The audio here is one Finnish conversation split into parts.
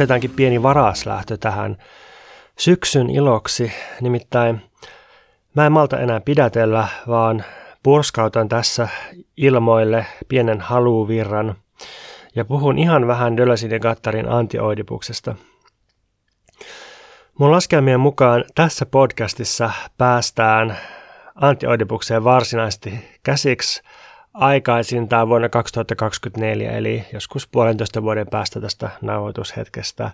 otetaankin pieni varaslähtö tähän syksyn iloksi. Nimittäin mä en malta enää pidätellä, vaan purskautan tässä ilmoille pienen haluvirran ja puhun ihan vähän Dölösin ja Gattarin antioidipuksesta. Mun laskelmien mukaan tässä podcastissa päästään antioidipukseen varsinaisesti käsiksi aikaisintaan vuonna 2024, eli joskus puolentoista vuoden päästä tästä nauhoitushetkestä,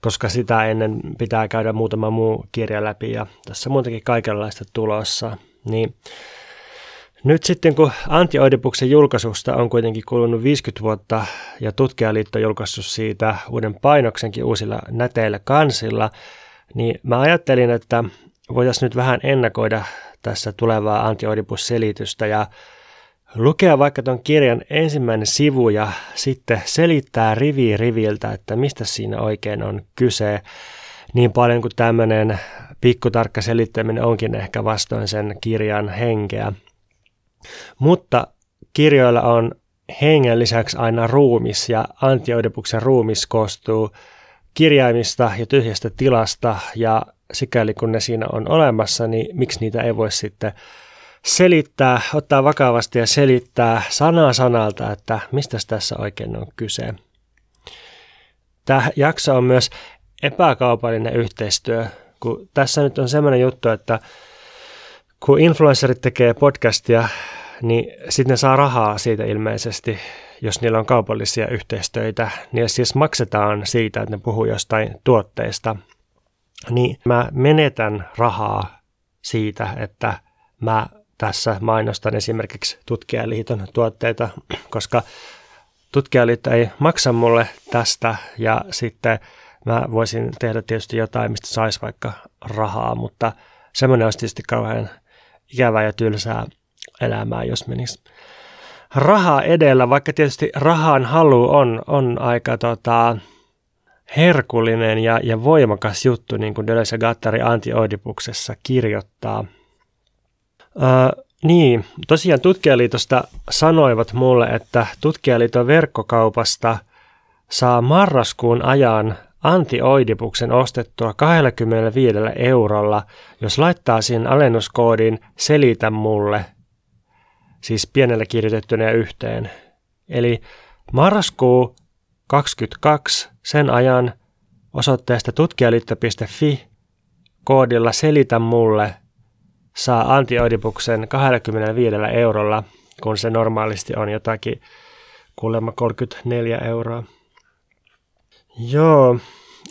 koska sitä ennen pitää käydä muutama muu kirja läpi ja tässä muutenkin kaikenlaista tulossa. Niin nyt sitten kun Antioidipuksen julkaisusta on kuitenkin kulunut 50 vuotta ja Tutkijaliitto julkaissut siitä uuden painoksenkin uusilla näteillä kansilla, niin mä ajattelin, että voitaisiin nyt vähän ennakoida tässä tulevaa Antioidipus-selitystä ja lukea vaikka tuon kirjan ensimmäinen sivu ja sitten selittää rivi riviltä, että mistä siinä oikein on kyse. Niin paljon kuin tämmöinen pikkutarkka selittäminen onkin ehkä vastoin sen kirjan henkeä. Mutta kirjoilla on hengen lisäksi aina ruumis ja Antioidipuksen ruumis koostuu kirjaimista ja tyhjästä tilasta ja sikäli kun ne siinä on olemassa, niin miksi niitä ei voi sitten selittää, ottaa vakavasti ja selittää sanaa sanalta, että mistä tässä oikein on kyse. Tämä jakso on myös epäkaupallinen yhteistyö, kun tässä nyt on semmoinen juttu, että kun influencerit tekee podcastia, niin sitten ne saa rahaa siitä ilmeisesti, jos niillä on kaupallisia yhteistyötä. Niille siis maksetaan siitä, että ne puhuu jostain tuotteista. Niin mä menetän rahaa siitä, että mä tässä mainostan esimerkiksi Tutkijaliiton tuotteita, koska Tutkijaliitto ei maksa mulle tästä ja sitten mä voisin tehdä tietysti jotain, mistä saisi vaikka rahaa, mutta semmoinen olisi tietysti kauhean ikävää ja tylsää elämää, jos menisi rahaa edellä, vaikka tietysti rahan halu on, on aika tota, herkullinen ja, ja voimakas juttu, niin kuin Deleuze Gattari Anti-Oidipuksessa kirjoittaa – Niin, tosiaan Tutkijaliitosta sanoivat mulle, että Tutkijaliiton verkkokaupasta saa marraskuun ajan antioidipuksen ostettua 25 eurolla, jos laittaa siihen alennuskoodin selitä mulle, siis pienellä kirjoitettuna ja yhteen. Eli marraskuu 22 sen ajan osoitteesta tutkijaliitto.fi koodilla selitä mulle – saa antioidipuksen 25 eurolla, kun se normaalisti on jotakin kuulemma 34 euroa. Joo,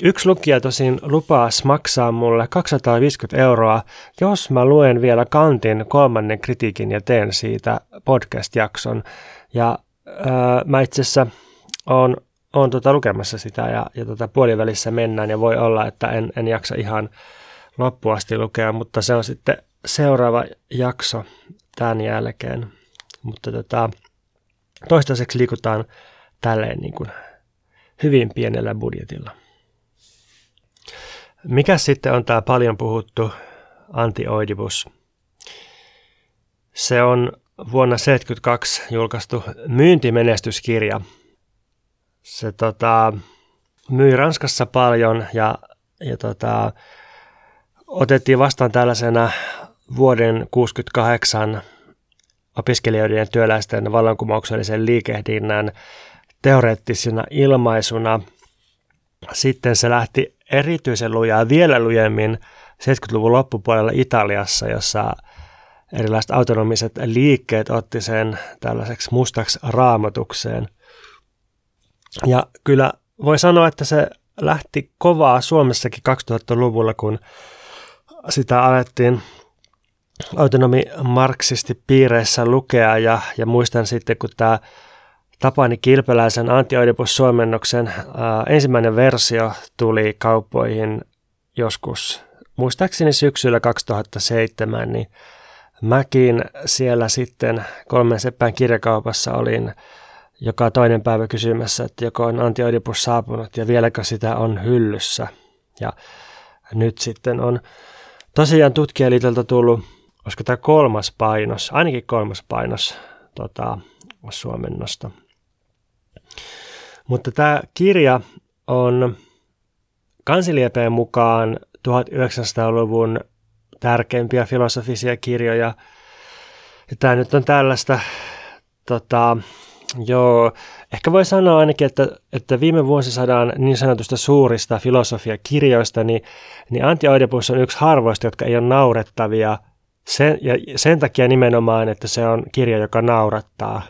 yksi lukija tosin lupaas maksaa mulle 250 euroa, jos mä luen vielä Kantin kolmannen kritiikin ja teen siitä podcast-jakson. Ja ää, mä itse asiassa oon, oon tota lukemassa sitä ja, ja tota puolivälissä mennään ja voi olla, että en, en jaksa ihan loppuasti lukea, mutta se on sitten seuraava jakso tämän jälkeen. Mutta tota, toistaiseksi liikutaan tälleen niin kuin hyvin pienellä budjetilla. Mikä sitten on tämä paljon puhuttu antioidibus? Se on vuonna 1972 julkaistu myyntimenestyskirja. Se tota, myi Ranskassa paljon ja, ja tota, otettiin vastaan tällaisena vuoden 1968 opiskelijoiden ja työläisten vallankumouksellisen liikehdinnän teoreettisena ilmaisuna. Sitten se lähti erityisen lujaa vielä lujemmin 70-luvun loppupuolella Italiassa, jossa erilaiset autonomiset liikkeet otti sen tällaiseksi mustaksi raamatukseen. Ja kyllä voi sanoa, että se lähti kovaa Suomessakin 2000-luvulla, kun sitä alettiin autonomi marksisti piireissä lukea ja, ja muistan sitten, kun tämä Tapani Kilpeläisen antioidipus-suomennoksen ää, ensimmäinen versio tuli kauppoihin joskus, muistaakseni syksyllä 2007, niin mäkin siellä sitten kolmen seppään kirjakaupassa olin joka toinen päivä kysymässä, että joko on antioidipus saapunut ja vieläkö sitä on hyllyssä. Ja nyt sitten on tosiaan tutkijaliitolta tullut olisiko tämä kolmas painos, ainakin kolmas painos tota, suomennosta. Mutta tämä kirja on kansiliepeen mukaan 1900-luvun tärkeimpiä filosofisia kirjoja. Ja tämä nyt on tällaista, tota, joo, ehkä voi sanoa ainakin, että, että viime vuosisadan niin sanotusta suurista filosofiakirjoista, niin, niin Antti Oidipus on yksi harvoista, jotka ei ole naurettavia. Sen, ja sen takia nimenomaan, että se on kirja, joka naurattaa.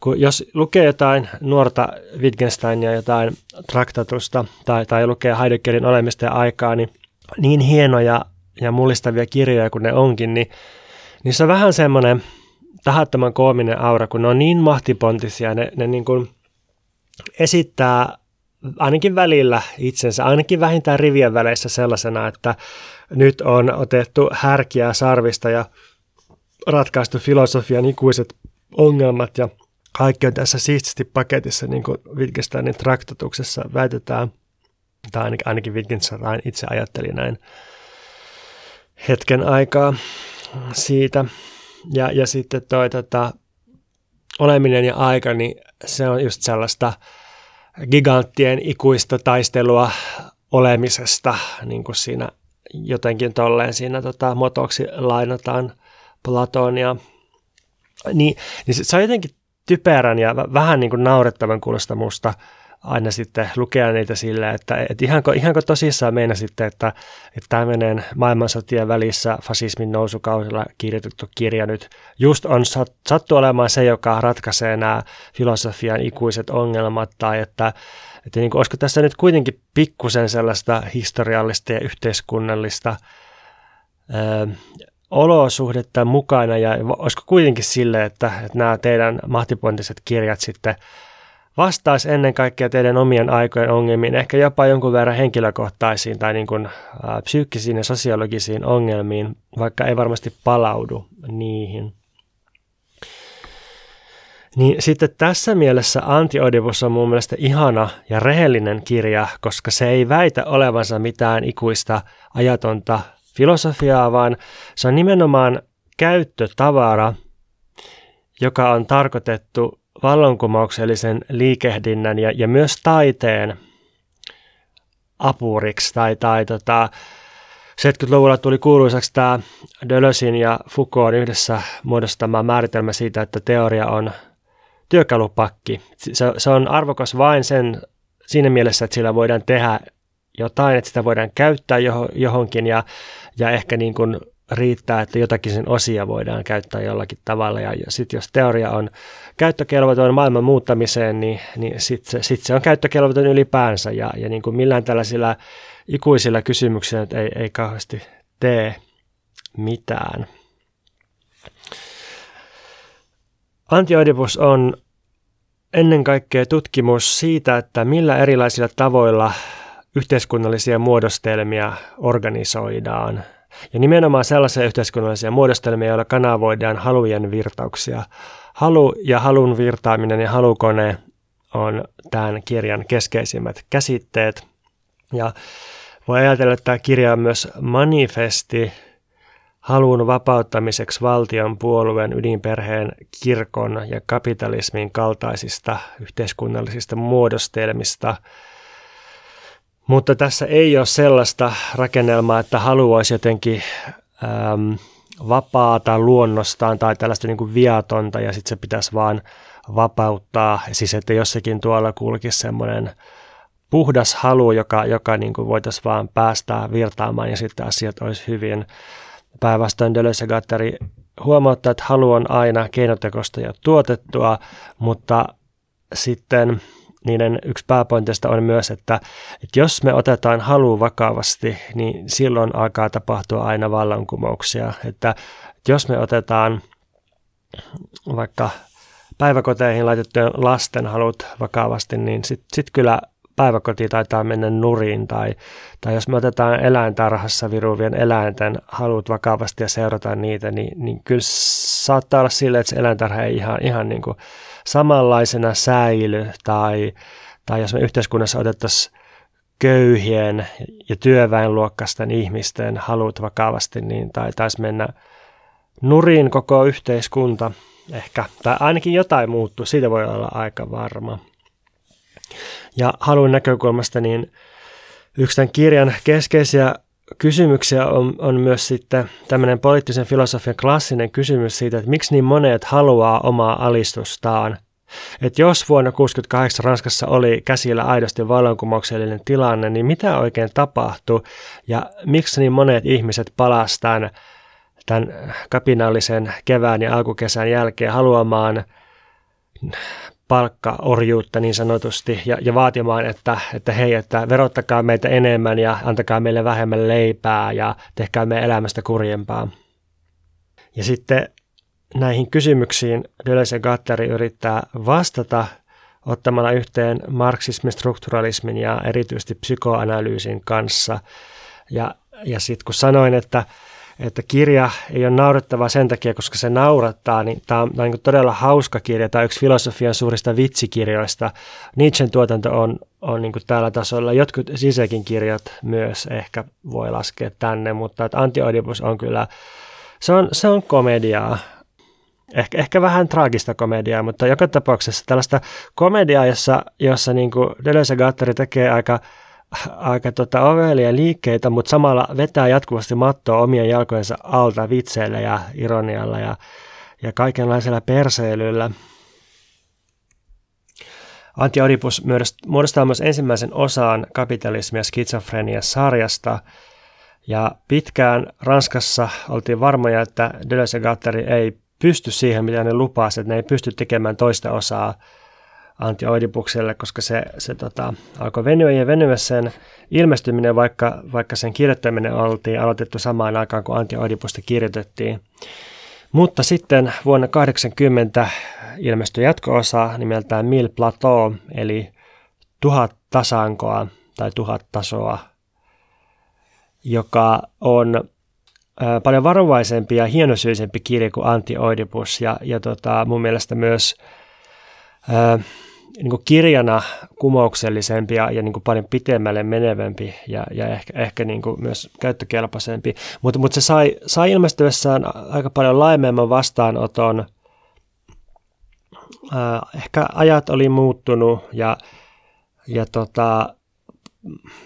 Kun jos lukee jotain nuorta Wittgensteinia, jotain traktatusta tai, tai lukee Heideggerin olemista ja aikaa, niin niin hienoja ja mullistavia kirjoja kuin ne onkin, niin niissä on vähän semmoinen tahattoman koominen aura, kun ne on niin mahtipontisia, ne, ne niin kuin esittää ainakin välillä itsensä, ainakin vähintään rivien väleissä sellaisena, että nyt on otettu härkiä sarvista ja ratkaistu filosofian ikuiset ongelmat ja kaikki on tässä siististi paketissa, niin kuin Wittgensteinin traktatuksessa väitetään, tai ainakin, ainakin Wittgenstein itse ajatteli näin hetken aikaa siitä. Ja, ja sitten toi tota, oleminen ja aika, niin se on just sellaista giganttien ikuista taistelua olemisesta, niin kuin siinä jotenkin tolleen siinä tota, motoksi lainataan Platonia. Niin, niin se, se on jotenkin typerän ja vähän niin kuin naurettavan kuulosta musta aina sitten lukea niitä silleen, että et ihanko, ihanko tosissaan meina sitten, että, että tämmöinen maailmansotien välissä fasismin nousukausilla kirjoitettu kirja nyt just on sattu olemaan se, joka ratkaisee nämä filosofian ikuiset ongelmat, tai että, että niin kuin, olisiko tässä nyt kuitenkin pikkusen sellaista historiallista ja yhteiskunnallista ö, olosuhdetta mukana, ja olisiko kuitenkin sille, että, että nämä teidän mahtipointiset kirjat sitten – vastaisi ennen kaikkea teidän omien aikojen ongelmiin, ehkä jopa jonkun verran henkilökohtaisiin tai niin kuin, ä, psyykkisiin ja sosiologisiin ongelmiin, vaikka ei varmasti palaudu niihin. Niin sitten tässä mielessä Anti-Oedipus on mun mielestä ihana ja rehellinen kirja, koska se ei väitä olevansa mitään ikuista ajatonta filosofiaa, vaan se on nimenomaan käyttötavara, joka on tarkoitettu vallankumouksellisen liikehdinnän ja, ja myös taiteen apuriksi tai, tai tota, 70-luvulla tuli kuuluisaksi tämä Deleuzein ja Foucault yhdessä muodostama määritelmä siitä, että teoria on työkalupakki. Se, se on arvokas vain sen siinä mielessä, että sillä voidaan tehdä jotain, että sitä voidaan käyttää johonkin ja, ja ehkä niin kuin riittää, että jotakin sen osia voidaan käyttää jollakin tavalla. Ja, sitten jos teoria on käyttökelvoton maailman muuttamiseen, niin, niin sitten se, sit se on käyttökelvoton ylipäänsä. Ja, ja niin kuin millään tällaisilla ikuisilla kysymyksillä ei, ei kauheasti tee mitään. Antioidipus on ennen kaikkea tutkimus siitä, että millä erilaisilla tavoilla yhteiskunnallisia muodostelmia organisoidaan – ja nimenomaan sellaisia yhteiskunnallisia muodostelmia, joilla kanavoidaan halujen virtauksia. Halu ja halun virtaaminen ja halukone on tämän kirjan keskeisimmät käsitteet. Ja voi ajatella, että tämä kirja on myös manifesti halun vapauttamiseksi valtion, puolueen, ydinperheen, kirkon ja kapitalismin kaltaisista yhteiskunnallisista muodostelmista – mutta tässä ei ole sellaista rakennelmaa, että haluaisi jotenkin äm, vapaata luonnostaan tai tällaista niin kuin viatonta ja sitten se pitäisi vaan vapauttaa. Siis että jossakin tuolla kulkisi semmoinen puhdas halu, joka, joka niin kuin voitaisiin vaan päästää virtaamaan ja sitten asiat olisi hyvin. Päinvastoin Deleuze ja Gattari huomauttaa, että halu on aina keinotekosta ja tuotettua, mutta sitten niiden yksi pääpointista on myös, että, että jos me otetaan halu vakavasti, niin silloin alkaa tapahtua aina vallankumouksia. Että, että jos me otetaan vaikka päiväkoteihin laitettujen lasten halut vakavasti, niin sitten sit kyllä päiväkoti taitaa mennä nurin. Tai, tai jos me otetaan eläintarhassa viruvien eläinten halut vakavasti ja seurataan niitä, niin, niin kyllä saattaa olla sille, että se eläintarha ei ihan, ihan niin kuin samanlaisena säily tai, tai jos me yhteiskunnassa otettaisiin köyhien ja työväenluokkaisten ihmisten halut vakavasti, niin taitaisi mennä nurin koko yhteiskunta ehkä, tai ainakin jotain muuttuu, siitä voi olla aika varma. Ja halun näkökulmasta niin Yksi tämän kirjan keskeisiä kysymyksiä on, on myös sitten tämmöinen poliittisen filosofian klassinen kysymys siitä, että miksi niin monet haluaa omaa alistustaan. Että jos vuonna 1968 Ranskassa oli käsillä aidosti vallankumouksellinen tilanne, niin mitä oikein tapahtui ja miksi niin monet ihmiset palasivat tämän, tämän kapinallisen kevään ja alkukesän jälkeen haluamaan palkkaorjuutta niin sanotusti ja, ja vaatimaan, että, että hei, että verottakaa meitä enemmän ja antakaa meille vähemmän leipää ja tehkää meidän elämästä kurjempaa. Ja sitten näihin kysymyksiin Deleuze ja Gattari yrittää vastata ottamalla yhteen marksismin, strukturalismin ja erityisesti psykoanalyysin kanssa. Ja, ja sitten kun sanoin, että että kirja ei ole naurettava sen takia, koska se naurattaa, niin tämä on, tämä on niin todella hauska kirja. Tämä on yksi filosofian suurista vitsikirjoista. Nietzschen tuotanto on, on niin tällä tasolla. Jotkut sisäkin kirjat myös ehkä voi laskea tänne, mutta että Anti Oedipus on kyllä, se on, se on komediaa. Ehkä, ehkä vähän traagista komediaa, mutta joka tapauksessa tällaista komediaa, jossa, jossa niin Deleuze Gattari tekee aika aika tota ovelia liikkeitä, mutta samalla vetää jatkuvasti mattoa omien jalkojensa alta vitseillä ja ironialla ja, ja kaikenlaisella perseilyllä. Antti Oedipus muodostaa myös ensimmäisen osaan kapitalismia skitsofrenia-sarjasta, ja pitkään Ranskassa oltiin varmoja, että Deleuze ja Gattari ei pysty siihen, mitä ne lupasivat, että ne ei pysty tekemään toista osaa Antti Oidipukselle, koska se, se tota, alkoi venyä ja venyä sen ilmestyminen, vaikka, vaikka sen kirjoittaminen oltiin aloitettu samaan aikaan, kun Antti Oidipusta kirjoitettiin. Mutta sitten vuonna 80 ilmestyi jatko-osa nimeltään Mil Plateau, eli tuhat tasankoa tai tuhat tasoa, joka on paljon varovaisempi ja hienosyisempi kirja kuin Antti Oidipus ja, ja tota, mun mielestä myös niin kuin kirjana kumouksellisempi ja, ja niin kuin paljon pitemmälle menevämpi ja, ja ehkä, ehkä niin kuin myös käyttökelpoisempi. Mutta mut se sai, sai ilmestyessään aika paljon laajemman vastaanoton. Äh, ehkä ajat oli muuttunut ja, ja tota,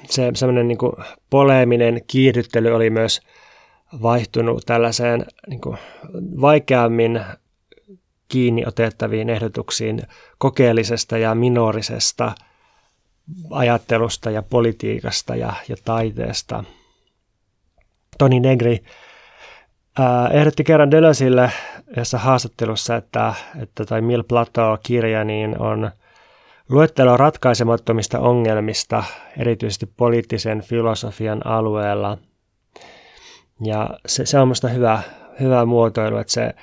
se semmoinen niin kuin poleeminen kiihdyttely oli myös vaihtunut tällaiseen niin kuin vaikeammin kiinni otettaviin ehdotuksiin kokeellisesta ja minorisesta ajattelusta ja politiikasta ja, ja taiteesta. Toni Negri ää, ehdotti kerran Deleuzeille jossa haastattelussa, että, että toi Mil Plateau-kirja niin on luettelo ratkaisemattomista ongelmista, erityisesti poliittisen filosofian alueella. Ja se, se on minusta hyvä, hyvä muotoilu, että se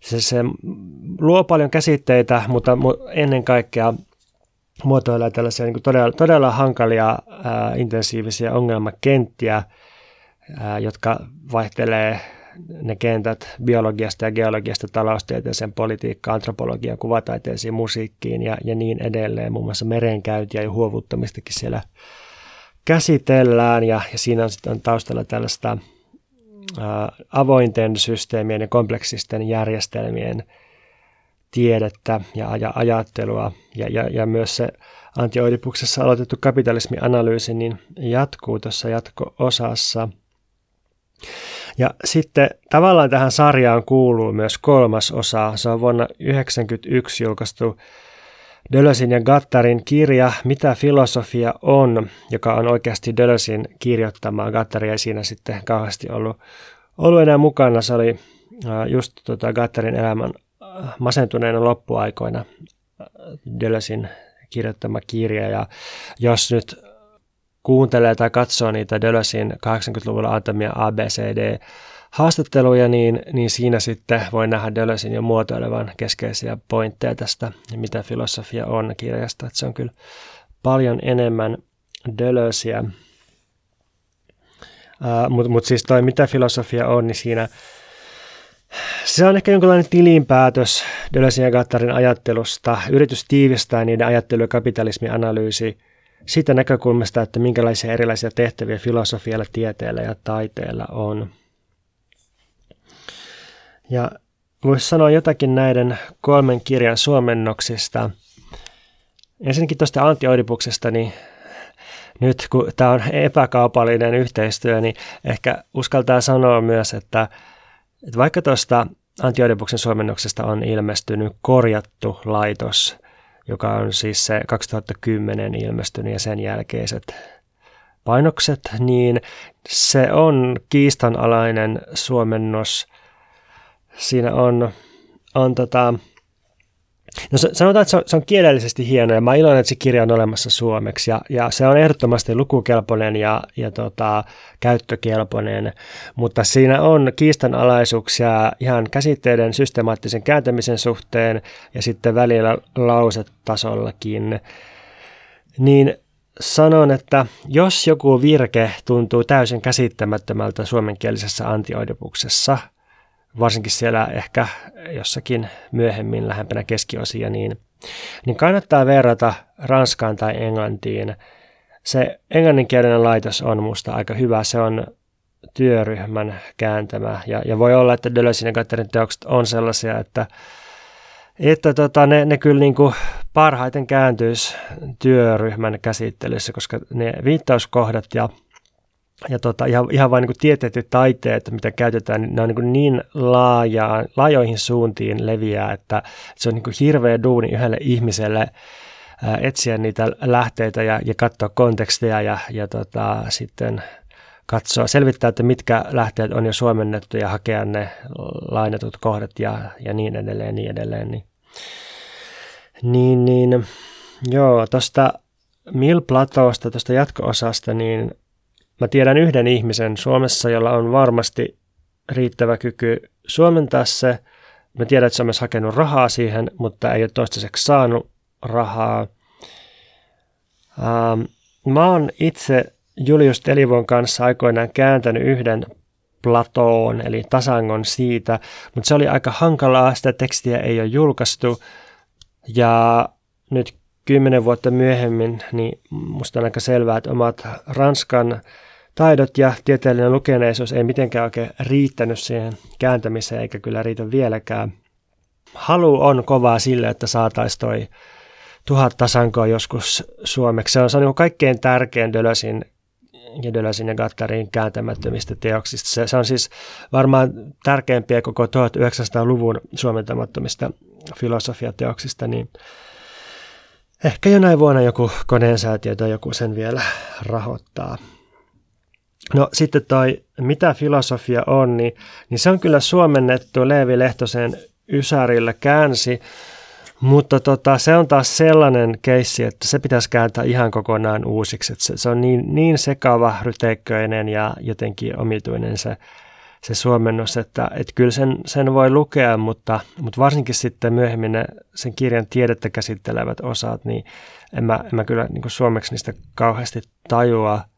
se, se luo paljon käsitteitä, mutta ennen kaikkea muotoilee tällaisia niin todella, todella hankalia, ää, intensiivisiä ongelmakenttiä, ää, jotka vaihtelee ne kentät biologiasta ja geologiasta, taloustieteeseen, politiikkaan, antropologiaan, kuvataiteeseen, musiikkiin ja, ja niin edelleen. Muun muassa merenkäyntiä ja huovuttamistakin siellä käsitellään ja, ja siinä on sitten taustalla tällaista avointen systeemien ja kompleksisten järjestelmien tiedettä ja, ja ajattelua ja, ja, ja myös se antioidipuksessa aloitettu kapitalismianalyysi niin jatkuu tuossa jatko-osassa. Ja sitten tavallaan tähän sarjaan kuuluu myös kolmas osa. Se on vuonna 1991 julkaistu Dölösin ja Gattarin kirja Mitä filosofia on, joka on oikeasti Dölösin kirjoittama. Gattari ei siinä sitten kauheasti ollut, ollut enää mukana. Se oli just tota Gattarin elämän masentuneena loppuaikoina Dölösin kirjoittama kirja. Ja jos nyt kuuntelee tai katsoo niitä Dölösin 80-luvulla antamia ABCD haastatteluja, niin, niin siinä sitten voi nähdä Dölösin jo muotoilevan keskeisiä pointteja tästä, mitä filosofia on kirjasta. Että se on kyllä paljon enemmän Dölösiä. Uh, Mutta mut siis toi, mitä filosofia on, niin siinä se on ehkä jonkinlainen tilinpäätös Dölösin ja Gattarin ajattelusta, yritys tiivistää niiden ajattelu- ja kapitalismianalyysi siitä näkökulmasta, että minkälaisia erilaisia tehtäviä filosofialla, tieteellä ja taiteella on. Ja voisi sanoa jotakin näiden kolmen kirjan suomennoksista. Ensinnäkin tuosta Antti Oidipuksesta, niin nyt kun tämä on epäkaupallinen yhteistyö, niin ehkä uskaltaa sanoa myös, että, että vaikka tuosta Antti Oedipuksen suomennoksesta on ilmestynyt korjattu laitos, joka on siis se 2010 ilmestynyt ja sen jälkeiset painokset, niin se on kiistanalainen suomennos. Siinä on, on tota, No sanotaan, että se on, se on kielellisesti hieno ja mä iloinen, että se kirja on olemassa suomeksi ja, ja se on ehdottomasti lukukelpoinen ja, ja tota, käyttökelpoinen, mutta siinä on kiistanalaisuuksia ihan käsitteiden systemaattisen kääntämisen suhteen ja sitten välillä lausetasollakin. Niin sanon, että jos joku virke tuntuu täysin käsittämättömältä suomenkielisessä antioidopuksessa – varsinkin siellä ehkä jossakin myöhemmin lähempänä keskiosia, niin, niin kannattaa verrata Ranskaan tai Englantiin. Se englanninkielinen laitos on musta aika hyvä. Se on työryhmän kääntämä. Ja, ja voi olla, että Deleuzein ja Gatterin teokset on sellaisia, että, että tota, ne, ne kyllä niin kuin parhaiten kääntyisi työryhmän käsittelyssä, koska ne viittauskohdat ja ja tota, ihan, ihan vain niin tieteet ja taiteet, mitä käytetään, niin ne on niin, niin laajaa, laajoihin suuntiin leviää, että se on niin hirveä duuni yhdelle ihmiselle etsiä niitä lähteitä ja, ja katsoa konteksteja ja, ja tota, sitten katsoa, selvittää, että mitkä lähteet on jo suomennettu ja hakea ne lainatut kohdat ja, ja niin edelleen, niin edelleen. Niin, niin, niin joo, tuosta Mil Platosta, tuosta jatko-osasta, niin Mä tiedän yhden ihmisen Suomessa, jolla on varmasti riittävä kyky suomentaa se. Mä tiedän, että se on myös hakenut rahaa siihen, mutta ei ole toistaiseksi saanut rahaa. Ähm, mä oon itse Julius Telivon kanssa aikoinaan kääntänyt yhden Platoon, eli tasangon siitä, mutta se oli aika hankalaa, sitä tekstiä ei ole julkaistu. Ja nyt kymmenen vuotta myöhemmin, niin musta on aika selvää, että omat Ranskan taidot ja tieteellinen lukeneisuus ei mitenkään oikein riittänyt siihen kääntämiseen, eikä kyllä riitä vieläkään. Halu on kovaa sille, että saataisiin toi tuhat tasankoa joskus suomeksi. Se on, se on niin kaikkein tärkein Dölösin ja Dölösin ja Gattarin kääntämättömistä teoksista. Se, se on siis varmaan tärkeimpiä koko 1900-luvun suomentamattomista filosofiateoksista, niin ehkä jonain vuonna joku koneensäätiö tai joku sen vielä rahoittaa. No sitten toi, mitä filosofia on, niin, niin se on kyllä suomennettu Leevi Lehtosen Ysärillä käänsi, mutta tota, se on taas sellainen keissi, että se pitäisi kääntää ihan kokonaan uusiksi. Se, se on niin, niin sekava, ryteikköinen ja jotenkin omituinen se, se suomennos, että, että kyllä sen, sen voi lukea, mutta, mutta varsinkin sitten myöhemmin ne, sen kirjan tiedettä käsittelevät osat, niin en mä, en mä kyllä niin suomeksi niistä kauheasti tajua –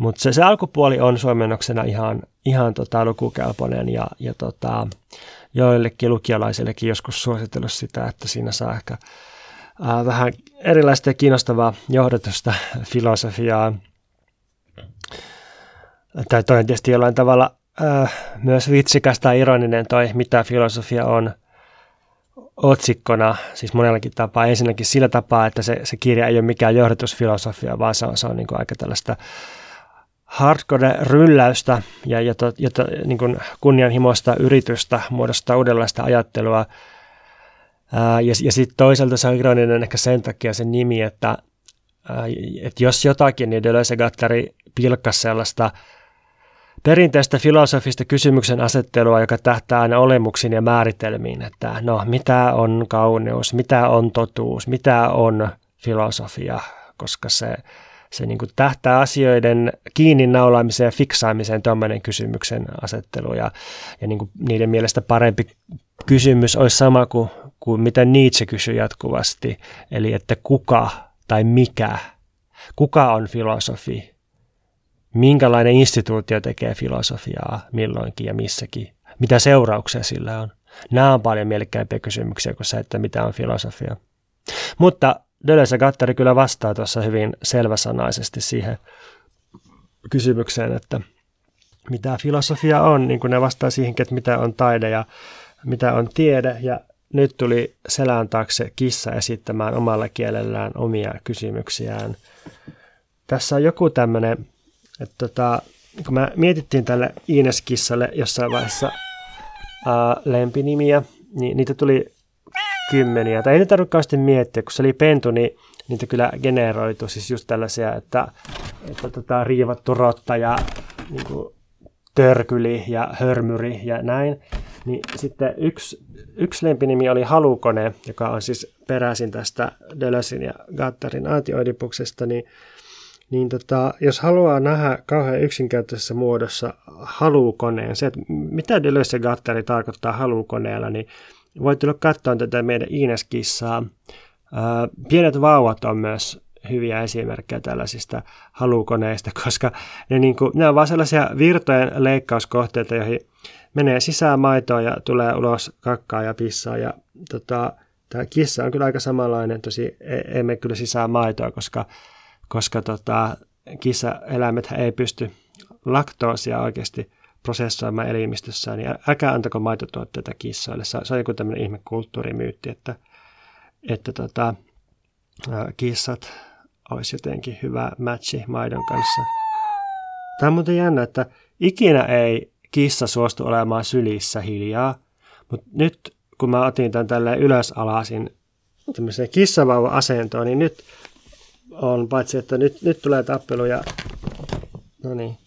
mutta se, se alkupuoli on suomennoksena ihan, ihan tota lukukelpoinen ja, ja tota, joillekin lukialaisillekin joskus suositellut sitä, että siinä saa ehkä ää, vähän erilaista ja kiinnostavaa johdatusta filosofiaa. Tai toi on tietysti jollain tavalla ää, myös vitsikäs tai ironinen toi, mitä filosofia on otsikkona, siis monellakin tapaa. Ensinnäkin sillä tapaa, että se, se kirja ei ole mikään johdatusfilosofia, vaan se on, se on niin aika tällaista hardcore-rylläystä ja jota, jota, niin kuin kunnianhimoista yritystä muodostaa uudenlaista ajattelua. Ää, ja ja sitten toisaalta se on ironinen ehkä sen takia se nimi, että, ää, että jos jotakin, niin Deleuze Gattari pilkkasi sellaista perinteistä filosofista kysymyksen asettelua, joka tähtää aina olemuksiin ja määritelmiin, että no mitä on kauneus, mitä on totuus, mitä on filosofia, koska se se niin kuin tähtää asioiden kiinni naulaamiseen ja fiksaamiseen tuommoinen kysymyksen asettelu. Ja, ja niin kuin niiden mielestä parempi kysymys olisi sama kuin, kuin mitä Nietzsche kysyi jatkuvasti. Eli että kuka tai mikä, kuka on filosofi, minkälainen instituutio tekee filosofiaa milloinkin ja missäkin, mitä seurauksia sillä on. Nämä on paljon mielekkäämpiä kysymyksiä kuin se, että mitä on filosofia. Mutta Deleuze Gattari kyllä vastaa tuossa hyvin selväsanaisesti siihen kysymykseen, että mitä filosofia on, niin kuin ne vastaa siihen, että mitä on taide ja mitä on tiede. Ja nyt tuli selän taakse kissa esittämään omalla kielellään omia kysymyksiään. tässä on joku tämmöinen, että tota, kun me mietittiin tälle Ines-kissalle jossain vaiheessa ää, lempinimiä, niin niitä tuli kymmeniä. Tai ei niitä tarvitse miettiä, kun se oli pentu, niin niitä kyllä generoitu. Siis just tällaisia, että, että tota, riivattu rotta ja niin kuin, törkyli ja hörmyri ja näin. Niin sitten yksi, yksi lempinimi oli Halukone, joka on siis peräisin tästä Deleuzin ja Gattarin aatioidipuksesta, niin niin tota, jos haluaa nähdä kauhean yksinkertaisessa muodossa halukoneen, se, että mitä Deleuze ja Gattari tarkoittaa halukoneella, niin voit tulla katsoa tätä meidän Ines-kissaa. Pienet vauvat on myös hyviä esimerkkejä tällaisista halukoneista, koska ne, niin kuin, ne on vaan sellaisia virtojen leikkauskohteita, joihin menee sisään maitoa ja tulee ulos kakkaa ja pissaa. Ja tota, tämä kissa on kyllä aika samanlainen, tosi ei mene kyllä sisään maitoa, koska, koska tota, kissaeläimet ei pysty laktoosia oikeasti prosessoimaan elimistössään, niin älkää antako maitotuotteita kissoille. Se on joku tämmöinen ihme kulttuurimyytti, että, että tota, kissat olisi jotenkin hyvä matchi maidon kanssa. Tämä on muuten jännä, että ikinä ei kissa suostu olemaan sylissä hiljaa, mutta nyt kun mä otin tämän tälleen ylös alasin tämmöiseen kissavauva-asentoon, niin nyt on paitsi, että nyt, nyt tulee tappelu ja no niin.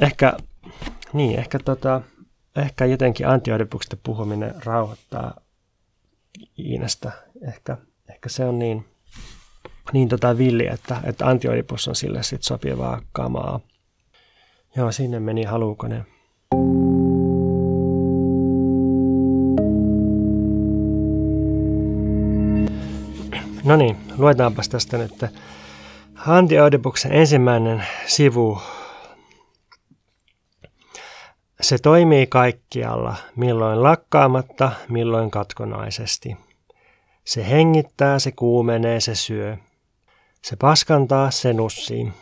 Ehkä, niin, ehkä, tota, ehkä jotenkin antioidipuksesta puhuminen rauhoittaa Iinasta. Ehkä, ehkä se on niin, niin tota villi, että, että antioidipus on sille sit sopivaa kamaa. Joo, sinne meni halukone. No niin, luetaanpas tästä nyt. Antioidipuksen ensimmäinen sivu. Se toimii kaikkialla, milloin lakkaamatta, milloin katkonaisesti. Se hengittää, se kuumenee, se syö. Se paskantaa, se nussii.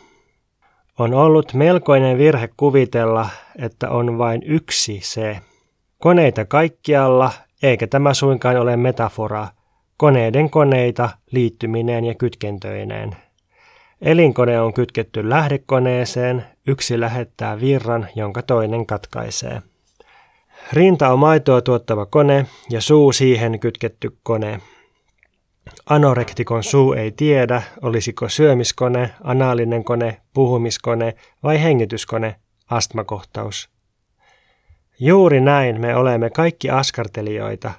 On ollut melkoinen virhe kuvitella, että on vain yksi se. Koneita kaikkialla, eikä tämä suinkaan ole metafora. Koneiden koneita, liittymineen ja kytkentöineen. Elinkone on kytketty lähdekoneeseen, yksi lähettää virran, jonka toinen katkaisee. Rinta on maitoa tuottava kone ja suu siihen kytketty kone. Anorektikon suu ei tiedä, olisiko syömiskone, anaalinen kone, puhumiskone vai hengityskone, astmakohtaus. Juuri näin me olemme kaikki askartelijoita.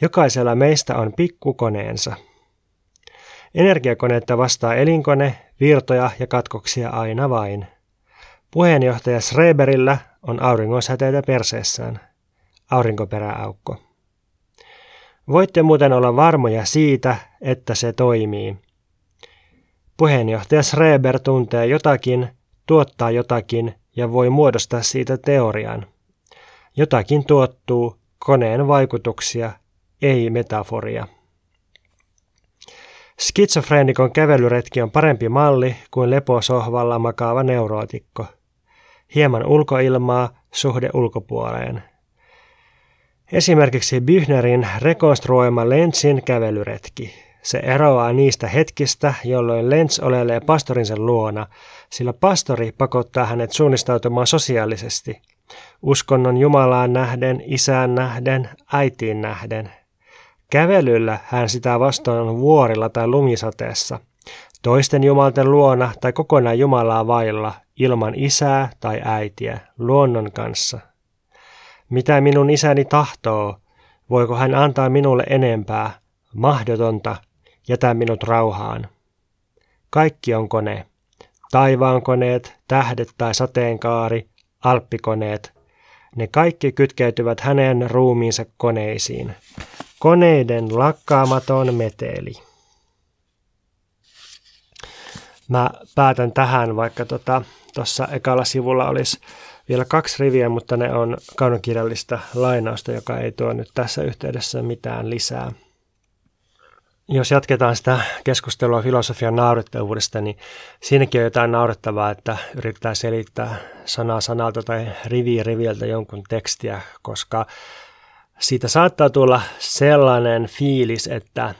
Jokaisella meistä on pikkukoneensa. Energiakoneetta vastaa elinkone, virtoja ja katkoksia aina vain. Puheenjohtaja Schreberillä on auringonsäteitä perseessään. Aurinkoperäaukko. Voitte muuten olla varmoja siitä, että se toimii. Puheenjohtaja Schreber tuntee jotakin, tuottaa jotakin ja voi muodostaa siitä teorian. Jotakin tuottuu, koneen vaikutuksia, ei metaforia. Skitsofreenikon kävelyretki on parempi malli kuin leposohvalla makaava neurootikko. Hieman ulkoilmaa, suhde ulkopuoleen. Esimerkiksi Bühnerin rekonstruoima Lenzin kävelyretki. Se eroaa niistä hetkistä, jolloin Lenz olelee pastorinsa luona, sillä pastori pakottaa hänet suunnistautumaan sosiaalisesti. Uskonnon Jumalaan nähden, isään nähden, äitiin nähden. Kävelyllä hän sitä vastaan vuorilla tai lumisateessa. Toisten jumalten luona tai kokonaan Jumalaa vailla, ilman isää tai äitiä, luonnon kanssa – mitä minun isäni tahtoo? Voiko hän antaa minulle enempää? Mahdotonta. Jätä minut rauhaan. Kaikki on kone. Taivaankoneet, tähdet tai sateenkaari, alppikoneet. Ne kaikki kytkeytyvät hänen ruumiinsa koneisiin. Koneiden lakkaamaton meteli. Mä päätän tähän, vaikka tuossa tota, ekalla sivulla olisi vielä kaksi riviä, mutta ne on kaunokirjallista lainausta, joka ei tuo nyt tässä yhteydessä mitään lisää. Jos jatketaan sitä keskustelua filosofian naurettavuudesta, niin siinäkin on jotain naurettavaa, että yrittää selittää sanaa sanalta tai rivi riviltä jonkun tekstiä, koska siitä saattaa tulla sellainen fiilis, että,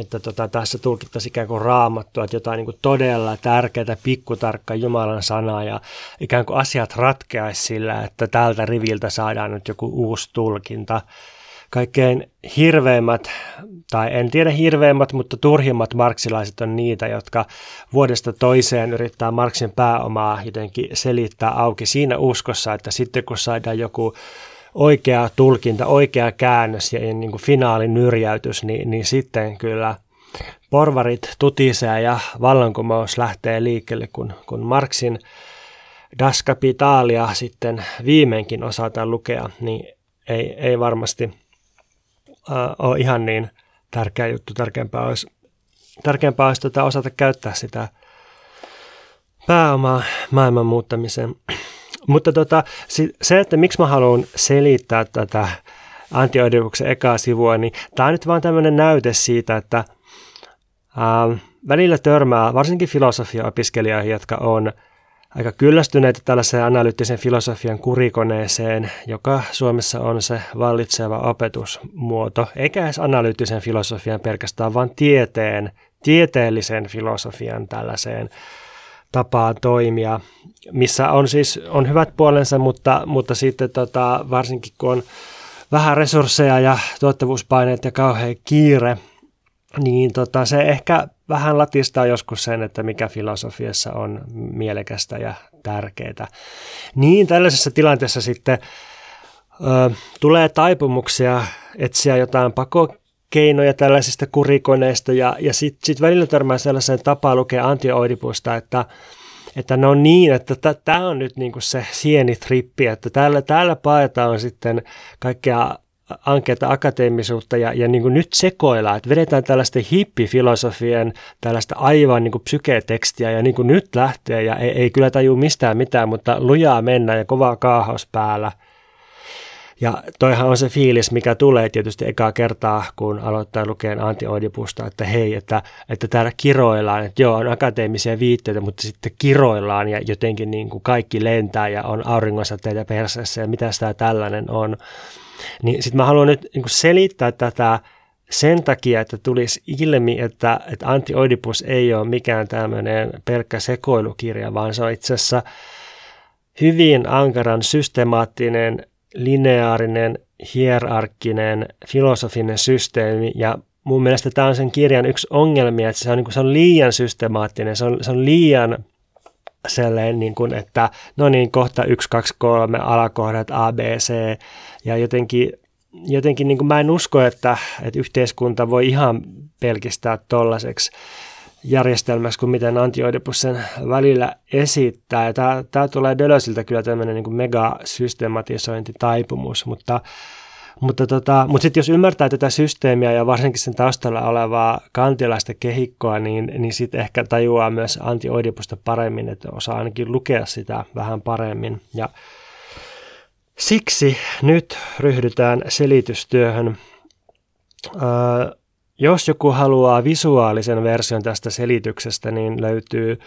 että tota, tässä tulkittaisiin ikään kuin raamattua, että jotain niin kuin todella tärkeää, pikkutarkka Jumalan sanaa ja ikään kuin asiat ratkeaisi sillä, että tältä riviltä saadaan nyt joku uusi tulkinta. Kaikkein hirveimmät, tai en tiedä hirveimmät, mutta turhimmat marksilaiset on niitä, jotka vuodesta toiseen yrittää Marksin pääomaa jotenkin selittää auki siinä uskossa, että sitten kun saadaan joku oikea tulkinta, oikea käännös ja niin kuin finaalin nyrjäytys, niin, niin sitten kyllä porvarit tutisee ja vallankumous lähtee liikkeelle, kun, kun Marxin Das Capitalia sitten viimeinkin osataan lukea, niin ei, ei varmasti äh, ole ihan niin tärkeä juttu. Tärkeämpää olisi, tärkeämpää olisi tuota osata käyttää sitä pääomaa maailman muuttamiseen. Mutta tota, se, että miksi mä haluan selittää tätä antioidivuksen ekaa sivua, niin tämä on nyt vaan tämmöinen näyte siitä, että ää, välillä törmää varsinkin filosofia-opiskelijoihin, jotka on aika kyllästyneitä tällaiseen analyyttisen filosofian kurikoneeseen, joka Suomessa on se vallitseva opetusmuoto, eikä edes analyyttisen filosofian pelkästään, vaan tieteen, tieteellisen filosofian tällaiseen tapaa toimia, missä on siis on hyvät puolensa, mutta, mutta sitten tota, varsinkin kun on vähän resursseja ja tuottavuuspaineet ja kauhean kiire, niin tota, se ehkä vähän latistaa joskus sen, että mikä filosofiassa on mielekästä ja tärkeää. Niin tällaisessa tilanteessa sitten ö, tulee taipumuksia etsiä jotain pako keinoja tällaisista kurikoneista ja, ja sitten sit välillä törmää sellaiseen tapaan lukea antioidipusta, että, että ne on niin, että tämä on nyt niinku se sienitrippi, että täällä, täällä paetaan sitten kaikkea ankeita akateemisuutta ja, ja niin kuin nyt sekoillaan, että vedetään tällaista hippifilosofien tällaista aivan niin kuin psyketekstiä ja niin kuin nyt lähtee ja ei, ei kyllä taju mistään mitään, mutta lujaa mennä ja kovaa kaahaus päällä – ja toihan on se fiilis, mikä tulee tietysti ekaa kertaa, kun aloittaa lukeen Antti Oidipusta, että hei, että, että täällä kiroillaan, että joo, on akateemisia viitteitä, mutta sitten kiroillaan ja jotenkin niin kuin kaikki lentää ja on teitä perseessä ja mitä tämä tällainen on. Niin sitten mä haluan nyt niin selittää tätä sen takia, että tulisi ilmi, että, että Antti Oidipus ei ole mikään tämmöinen pelkkä sekoilukirja, vaan se on itse asiassa hyvin ankaran systemaattinen lineaarinen, hierarkkinen, filosofinen systeemi ja mun mielestä tämä on sen kirjan yksi ongelmia, että se on, niin se on liian systemaattinen, se on, se on liian sellainen, niin kuin, että no niin, kohta 1, 2, 3, alakohdat A, B, C ja jotenkin, jotenkin niin kuin mä en usko, että, että yhteiskunta voi ihan pelkistää tollaiseksi järjestelmässä kuin miten Antioidipus sen välillä esittää. Tämä, tämä tulee Deleusilta kyllä tämmöinen niin megasystematisointitaipumus, mutta mutta, tota, mutta sitten jos ymmärtää tätä systeemiä ja varsinkin sen taustalla olevaa kantilaista kehikkoa, niin, niin sitten ehkä tajuaa myös antioidipusta paremmin, että osaa ainakin lukea sitä vähän paremmin. Ja siksi nyt ryhdytään selitystyöhön. Öö, jos joku haluaa visuaalisen version tästä selityksestä, niin löytyy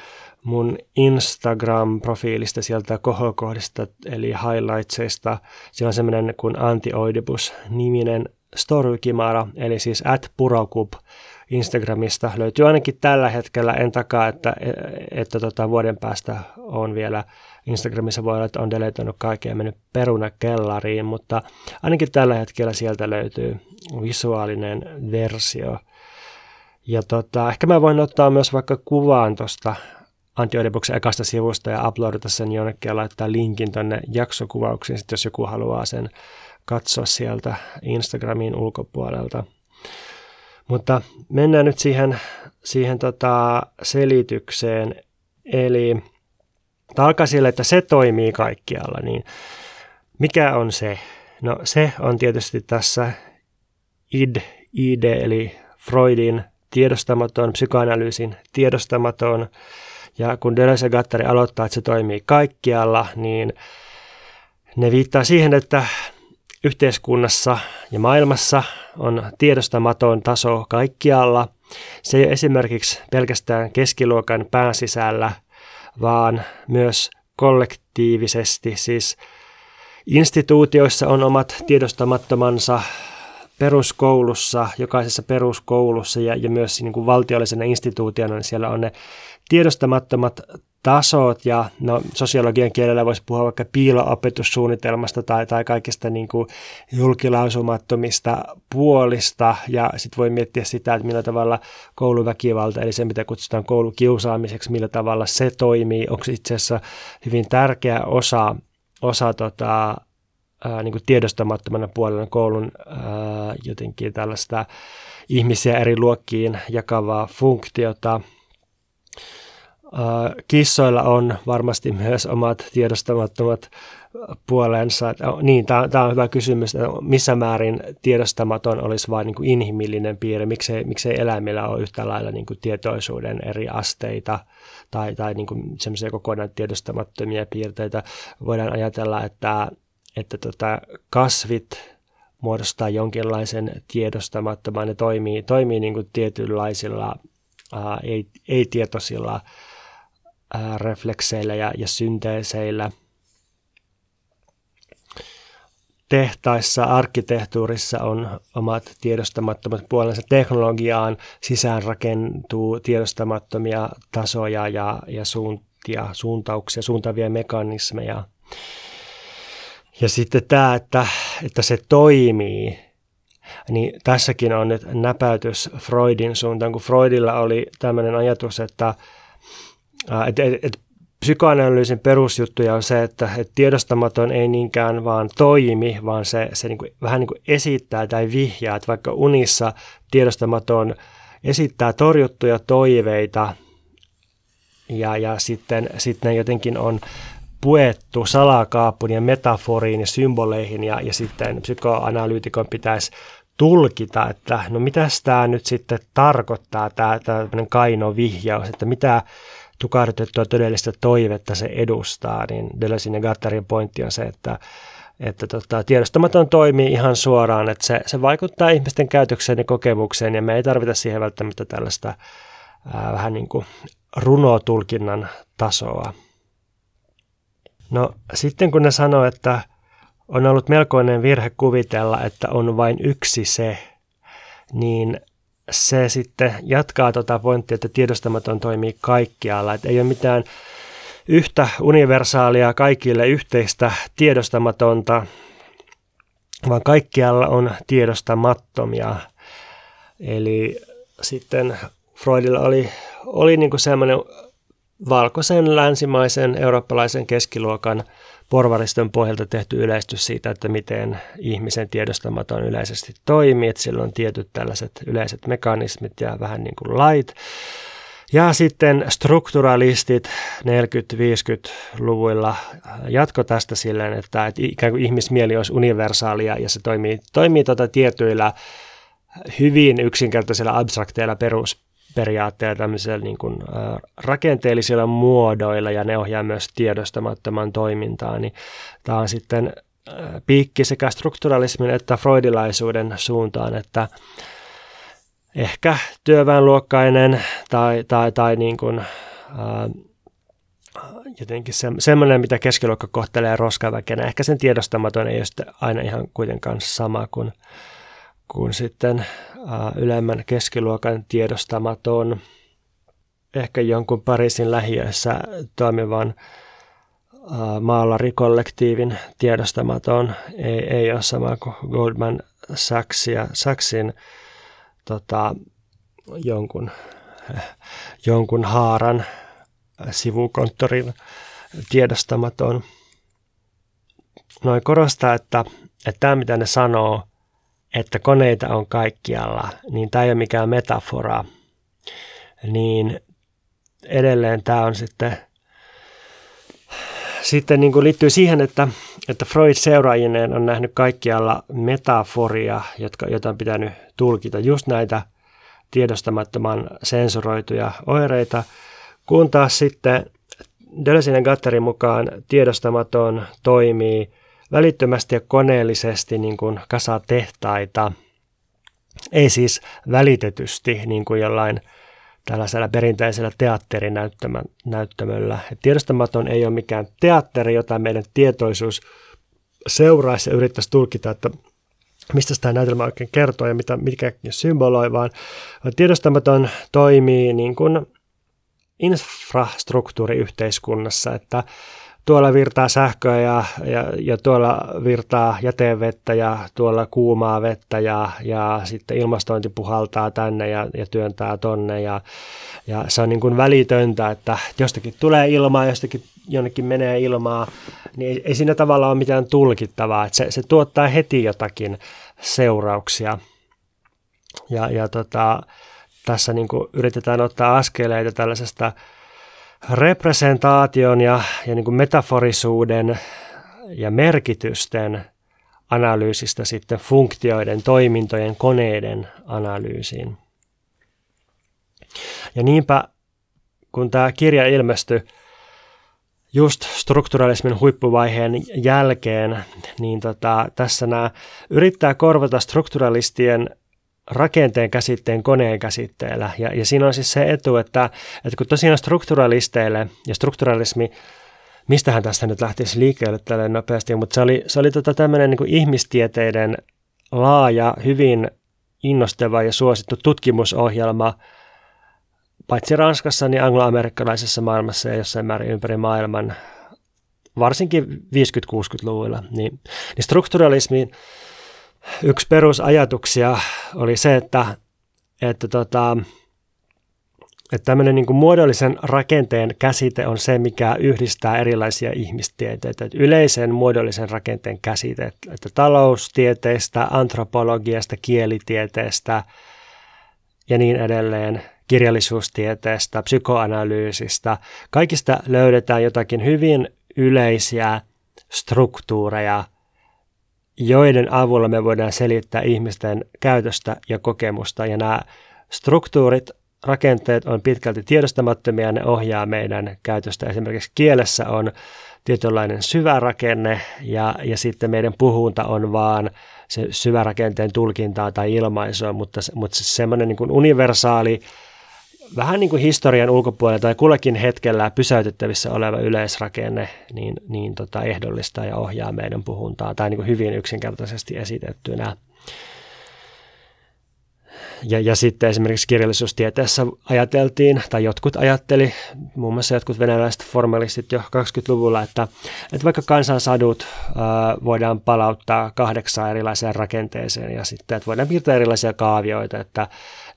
mun Instagram-profiilista sieltä kohokohdista, eli highlightsista. Siellä on semmoinen kuin Antioidibus-niminen storykimara, eli siis at purokub Instagramista. Löytyy ainakin tällä hetkellä, en takaa, että, että tota vuoden päästä on vielä Instagramissa voi olla, että on deletoinut kaikkea ja mennyt peruna kellariin, mutta ainakin tällä hetkellä sieltä löytyy visuaalinen versio. Ja tota, ehkä mä voin ottaa myös vaikka kuvaan tuosta Antiodebuksen ekasta sivusta ja uploadata sen jonnekin ja laittaa linkin tuonne jaksokuvauksiin, sit jos joku haluaa sen katsoa sieltä Instagramin ulkopuolelta. Mutta mennään nyt siihen, siihen tota selitykseen. Eli Tämä alkaa että se toimii kaikkialla, niin mikä on se? No se on tietysti tässä id, id eli Freudin tiedostamaton, psykoanalyysin tiedostamaton. Ja kun Deleuze ja Gattari aloittaa, että se toimii kaikkialla, niin ne viittaa siihen, että yhteiskunnassa ja maailmassa on tiedostamaton taso kaikkialla. Se ei ole esimerkiksi pelkästään keskiluokan pään sisällä – vaan myös kollektiivisesti, siis instituutioissa on omat tiedostamattomansa, peruskoulussa, jokaisessa peruskoulussa ja, ja myös niin kuin valtiollisena instituutiona, niin siellä on ne tiedostamattomat tasot ja no, sosiologian kielellä voisi puhua vaikka piiloopetussuunnitelmasta tai, tai kaikista niin kuin julkilausumattomista puolista. Ja sitten voi miettiä sitä, että millä tavalla kouluväkivalta, eli se mitä kutsutaan koulukiusaamiseksi, millä tavalla se toimii, onko itse asiassa hyvin tärkeä osa, osa tota, ää, niin kuin tiedostamattomana puolella koulun ää, jotenkin tällaista ihmisiä eri luokkiin jakavaa funktiota – Kissoilla on varmasti myös omat tiedostamattomat puolensa. Niin, tämä on hyvä kysymys, että missä määrin tiedostamaton olisi vain niin inhimillinen piirre, miksei, miksei eläimillä ole yhtä lailla niin kuin tietoisuuden eri asteita tai, tai niin kuin semmoisia kokonaan tiedostamattomia piirteitä. Voidaan ajatella, että, että tota, kasvit muodostaa jonkinlaisen tiedostamattoman, ne toimii, toimii niin kuin tietynlaisilla ää, ei, ei-tietoisilla reflekseillä ja, ja synteeseillä. Tehtaissa, arkkitehtuurissa on omat tiedostamattomat puolensa. Teknologiaan sisään rakentuu tiedostamattomia tasoja ja, ja suuntia, suuntauksia, suuntavia mekanismeja. Ja sitten tämä, että, että se toimii, niin tässäkin on nyt näpäytys Freudin suuntaan, kun Freudilla oli tämmöinen ajatus, että et, et, et, psykoanalyysin perusjuttuja on se, että et tiedostamaton ei niinkään vaan toimi, vaan se, se niinku, vähän niin kuin esittää tai vihjaa, että vaikka unissa tiedostamaton esittää torjuttuja toiveita ja, ja sitten, sitten jotenkin on puettu salakaappuun ja metaforiin ja symboleihin ja, ja sitten psykoanalyytikon pitäisi tulkita, että no mitä tämä nyt sitten tarkoittaa, tämä tämmöinen kaino että mitä, tukahdutettua todellista toivetta se edustaa, niin Delesin ja Gattarin pointti on se, että, että tota, tiedostamaton toimii ihan suoraan, että se, se vaikuttaa ihmisten käytökseen ja kokemukseen, ja me ei tarvita siihen välttämättä tällaista ää, vähän niin kuin runotulkinnan tasoa. No sitten kun ne sanoo, että on ollut melkoinen virhe kuvitella, että on vain yksi se, niin se sitten jatkaa tuota pointtia, että tiedostamaton toimii kaikkialla. Että ei ole mitään yhtä universaalia kaikille yhteistä tiedostamatonta, vaan kaikkialla on tiedostamattomia. Eli sitten Freudilla oli, oli niin kuin semmoinen valkoisen länsimaisen eurooppalaisen keskiluokan porvariston pohjalta tehty yleistys siitä, että miten ihmisen tiedostamaton yleisesti toimii, että sillä on tietyt tällaiset yleiset mekanismit ja vähän niin kuin lait. Ja sitten strukturalistit 40-50-luvuilla jatko tästä silleen, että, että ikään kuin ihmismieli olisi universaalia ja se toimii, toimii tota tietyillä hyvin yksinkertaisilla abstrakteilla perus, periaatteella tämmöisillä niin kuin, rakenteellisilla muodoilla ja ne ohjaa myös tiedostamattoman toimintaa, niin tämä on sitten piikki sekä strukturalismin että freudilaisuuden suuntaan, että ehkä työväenluokkainen tai, tai, tai niin kuin, ä, jotenkin se, semmoinen, mitä keskiluokka kohtelee roskaväkenä. Ehkä sen tiedostamaton ei ole aina ihan kuitenkaan sama kuin kuin sitten ylemmän keskiluokan tiedostamaton, ehkä jonkun Pariisin lähiöissä toimivan maallarikollektiivin tiedostamaton ei, ei ole sama kuin Goldman Sachs ja Sachsin tota, jonkun, jonkun haaran sivukonttorin tiedostamaton. Noin korostaa, että, että tämä mitä ne sanoo, että koneita on kaikkialla, niin tämä ei ole mikään metafora, niin edelleen tämä on sitten, sitten niin kuin liittyy siihen, että, että Freud seuraajineen on nähnyt kaikkialla metaforia, jotka, joita on pitänyt tulkita, just näitä tiedostamattoman sensuroituja oireita, kun taas sitten Delesin ja Gatterin mukaan tiedostamaton toimii välittömästi ja koneellisesti niin kuin kasa tehtaita, ei siis niin kuin jollain tällaisella perinteisellä teatterinäyttämöllä. tiedostamaton ei ole mikään teatteri, jota meidän tietoisuus seuraisi ja yrittäisi tulkita, että mistä tämä näytelmä oikein kertoo ja mitä, mikä symboloi, vaan tiedostamaton toimii niin kuin infrastruktuuriyhteiskunnassa, että tuolla virtaa sähköä ja, ja, ja tuolla virtaa jätevettä ja tuolla kuumaa vettä ja, ja sitten ilmastointi puhaltaa tänne ja, ja työntää tonne ja, ja se on niin kuin välitöntä, että jostakin tulee ilmaa, jostakin jonnekin menee ilmaa, niin ei, ei siinä tavalla ole mitään tulkittavaa, että se, se tuottaa heti jotakin seurauksia. Ja, ja tota, tässä niin kuin yritetään ottaa askeleita tällaisesta representaation ja, ja niin kuin metaforisuuden ja merkitysten analyysistä sitten funktioiden, toimintojen, koneiden analyysiin. Ja niinpä, kun tämä kirja ilmestyi just strukturalismin huippuvaiheen jälkeen, niin tota, tässä nämä yrittää korvata strukturalistien rakenteen käsitteen koneen käsitteellä. Ja, ja siinä on siis se etu, että, että kun tosiaan strukturalisteille ja strukturalismi, mistähän tästä nyt lähtisi liikkeelle tälle nopeasti, mutta se oli, se oli tota tämmöinen niin ihmistieteiden laaja, hyvin innostava ja suosittu tutkimusohjelma, paitsi Ranskassa, niin angloamerikkalaisessa maailmassa ja jossain määrin ympäri maailman, varsinkin 50-60-luvulla. Niin, niin strukturalismi yksi perusajatuksia oli se, että, että, tota, että tämmöinen niin muodollisen rakenteen käsite on se, mikä yhdistää erilaisia ihmistieteitä. Että yleisen muodollisen rakenteen käsite, että taloustieteestä, antropologiasta, kielitieteestä ja niin edelleen, kirjallisuustieteestä, psykoanalyysistä, kaikista löydetään jotakin hyvin yleisiä struktuureja – joiden avulla me voidaan selittää ihmisten käytöstä ja kokemusta. Ja nämä struktuurit, rakenteet on pitkälti tiedostamattomia ja ne ohjaa meidän käytöstä. Esimerkiksi kielessä on tietynlainen syvä rakenne ja, ja sitten meidän puhunta on vaan se syvärakenteen tulkintaa tai ilmaisua, mutta, mutta se semmoinen niin universaali vähän niin kuin historian ulkopuolella tai kullakin hetkellä pysäytettävissä oleva yleisrakenne niin, niin tota ehdollistaa ja ohjaa meidän puhuntaa tai niin kuin hyvin yksinkertaisesti esitettynä. Ja, ja sitten esimerkiksi kirjallisuustieteessä ajateltiin, tai jotkut ajatteli, muun muassa jotkut venäläiset formalistit jo 20-luvulla, että, että vaikka kansansadut ää, voidaan palauttaa kahdeksaan erilaiseen rakenteeseen ja sitten, että voidaan piirtää erilaisia kaavioita, että,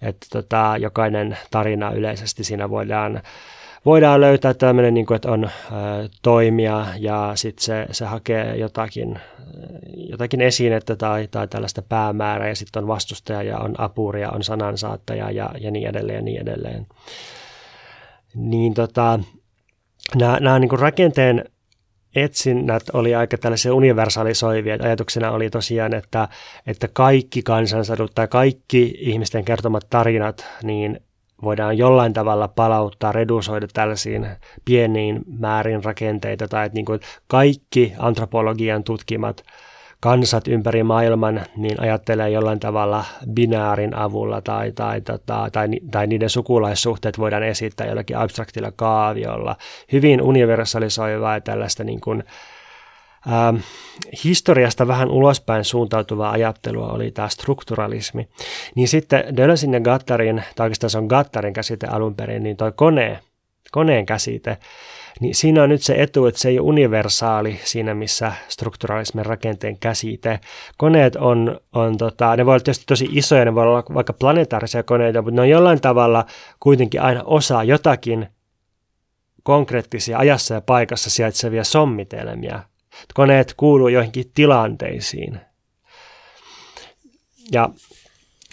että tota, jokainen tarina yleisesti siinä voidaan voidaan löytää tämmöinen, niin kuin, että on ä, toimija ja sitten se, se hakee jotakin, jotakin esinettä tai, tai tällaista päämäärää ja sitten on vastustaja ja on apuria, on sanansaattaja ja, ja niin edelleen ja niin edelleen. Niin tota, nämä, nämä niin rakenteen etsinnät oli aika tällaisia universalisoivia. Ajatuksena oli tosiaan, että, että kaikki kansansadut tai kaikki ihmisten kertomat tarinat, niin voidaan jollain tavalla palauttaa, redusoida tällaisiin pieniin määrin rakenteita tai että niin kuin kaikki antropologian tutkimat kansat ympäri maailman niin ajattelee jollain tavalla binäärin avulla tai, tai, tota, tai, tai niiden sukulaissuhteet voidaan esittää jollakin abstraktilla kaaviolla. Hyvin universalisoivaa ja tällaista niin kuin, ähm, historiasta vähän ulospäin suuntautuvaa ajattelua oli tämä strukturalismi. Niin sitten Dölösin ja Gattarin, tai oikeastaan se on Gattarin käsite alun perin, niin toi kone, koneen käsite, niin siinä on nyt se etu, että se ei ole universaali siinä, missä strukturalismin rakenteen käsite. Koneet on, on tota, ne voi olla tietysti tosi isoja, ne voi olla vaikka planetaarisia koneita, mutta ne on jollain tavalla kuitenkin aina osa jotakin konkreettisia ajassa ja paikassa sijaitsevia sommitelmia, Koneet kuuluu joihinkin tilanteisiin. Ja,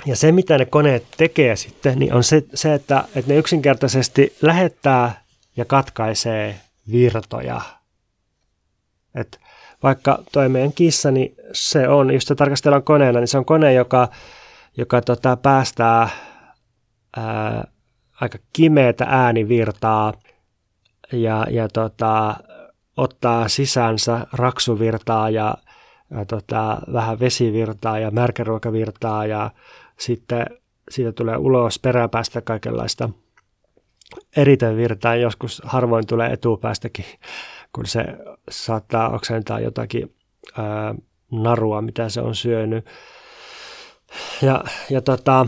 ja se, mitä ne koneet tekee sitten, niin on se, se että, että ne yksinkertaisesti lähettää ja katkaisee virtoja. Et vaikka toi meidän kissa, niin se on, jos sitä tarkastellaan koneena, niin se on kone, joka, joka tota, päästää ää, aika kimeätä äänivirtaa ja, ja tota, ottaa sisäänsä raksuvirtaa ja, ja tota, vähän vesivirtaa ja märkäruokavirtaa ja sitten siitä tulee ulos peräpäästä kaikenlaista eritevirtaa. Joskus harvoin tulee etupäästäkin, kun se saattaa oksentaa jotakin ää, narua, mitä se on syönyt. Ja, ja tota,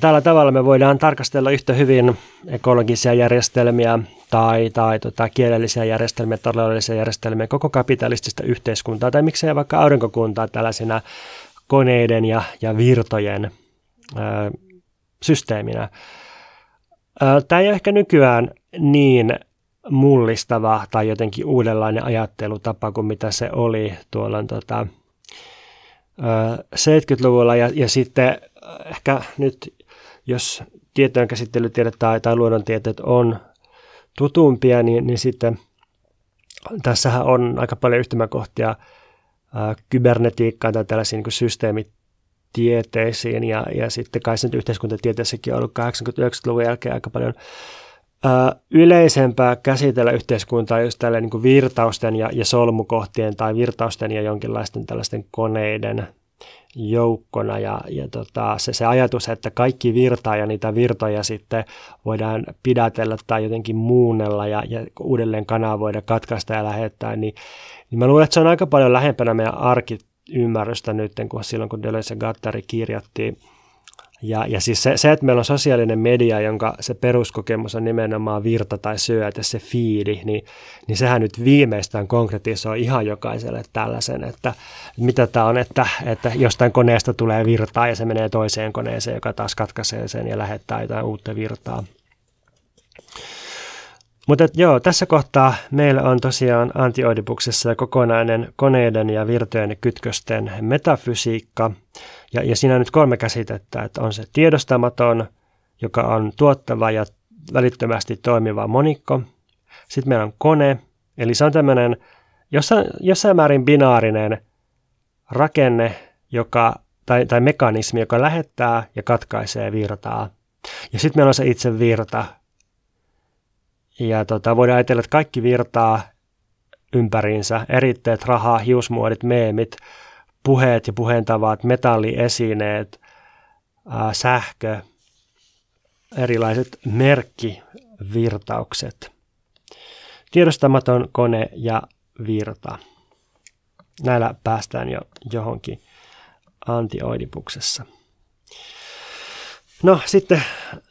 tällä tavalla me voidaan tarkastella yhtä hyvin ekologisia järjestelmiä tai, tai tota, kielellisiä järjestelmiä, taloudellisia järjestelmiä, koko kapitalistista yhteiskuntaa tai miksei vaikka aurinkokuntaa tällaisina koneiden ja, ja virtojen ö, systeeminä. Tämä ei ole ehkä nykyään niin mullistava tai jotenkin uudenlainen ajattelutapa kuin mitä se oli tuolla tota, 70-luvulla ja, ja sitten ehkä nyt, jos tietojen käsittelytiedot tai, tai luonnontieteet on tutumpia, niin, niin sitten tässähän on aika paljon yhtymäkohtia ää, kybernetiikkaan tai tällaisiin niin systeemitieteisiin. Ja, ja sitten kai sen yhteiskuntatieteessäkin on ollut 80-90-luvun jälkeen aika paljon ää, yleisempää käsitellä yhteiskuntaa just tällä niin virtausten ja, ja solmukohtien tai virtausten ja jonkinlaisten tällaisten koneiden joukkona ja, ja tota, se, se ajatus, että kaikki virtaa ja niitä virtoja sitten voidaan pidätellä tai jotenkin muunnella ja, ja uudelleen kanavoida, katkaista ja lähettää, niin, niin mä luulen, että se on aika paljon lähempänä meidän arkiymmärrystä nyt, kun silloin kun Deleuze ja Gattari kirjoitti ja, ja siis se, se, että meillä on sosiaalinen media, jonka se peruskokemus on nimenomaan virta tai syötä, se fiidi, niin, niin sehän nyt viimeistään konkretisoi ihan jokaiselle tällaisen, että mitä tämä on, että, että jostain koneesta tulee virtaa ja se menee toiseen koneeseen, joka taas katkaisee sen ja lähettää jotain uutta virtaa. Mutta joo, tässä kohtaa meillä on tosiaan antioidipuksessa kokonainen koneiden ja virtojen kytkösten metafysiikka. Ja, ja siinä on nyt kolme käsitettä, että on se tiedostamaton, joka on tuottava ja välittömästi toimiva monikko. Sitten meillä on kone, eli se on tämmöinen jossain, jossain määrin binaarinen rakenne, joka, tai, tai mekanismi, joka lähettää ja katkaisee virtaa. Ja sitten meillä on se itse virta, ja tota, voidaan ajatella, että kaikki virtaa ympäriinsä, eritteet, raha, hiusmuodit, meemit, puheet ja puheentavat, metalliesineet, ää, sähkö, erilaiset merkkivirtaukset, tiedostamaton kone ja virta. Näillä päästään jo johonkin antioidipuksessa. No sitten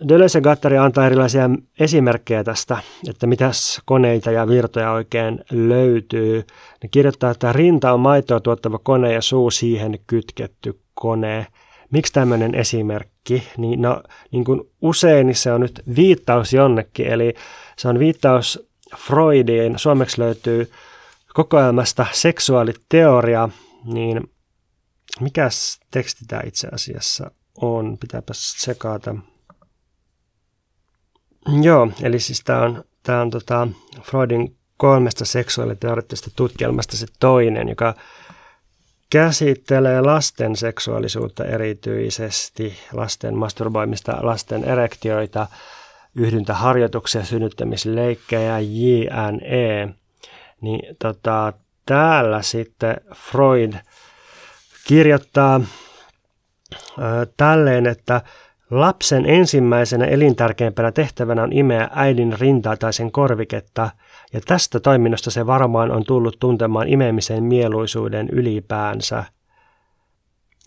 Deleuze ja Gattari antaa erilaisia esimerkkejä tästä, että mitäs koneita ja virtoja oikein löytyy. Ne kirjoittaa, että rinta on maitoa tuottava kone ja suu siihen kytketty kone. Miksi tämmöinen esimerkki? Niin, no, niin kuin usein niin se on nyt viittaus jonnekin, eli se on viittaus Freudiin. Suomeksi löytyy kokoelmasta seksuaaliteoria, niin mikäs teksti tämä itse asiassa on, pitääpä sekata. Joo, eli siis tämä on, tää on tota Freudin kolmesta seksuaaliteoreettisesta tutkielmasta se toinen, joka käsittelee lasten seksuaalisuutta erityisesti, lasten masturboimista, lasten erektioita, yhdyntäharjoituksia, synnyttämisleikkejä, JNE. Niin tota, täällä sitten Freud kirjoittaa tälleen, että lapsen ensimmäisenä elintärkeimpänä tehtävänä on imeä äidin rintaa tai sen korviketta, ja tästä toiminnosta se varmaan on tullut tuntemaan imemisen mieluisuuden ylipäänsä.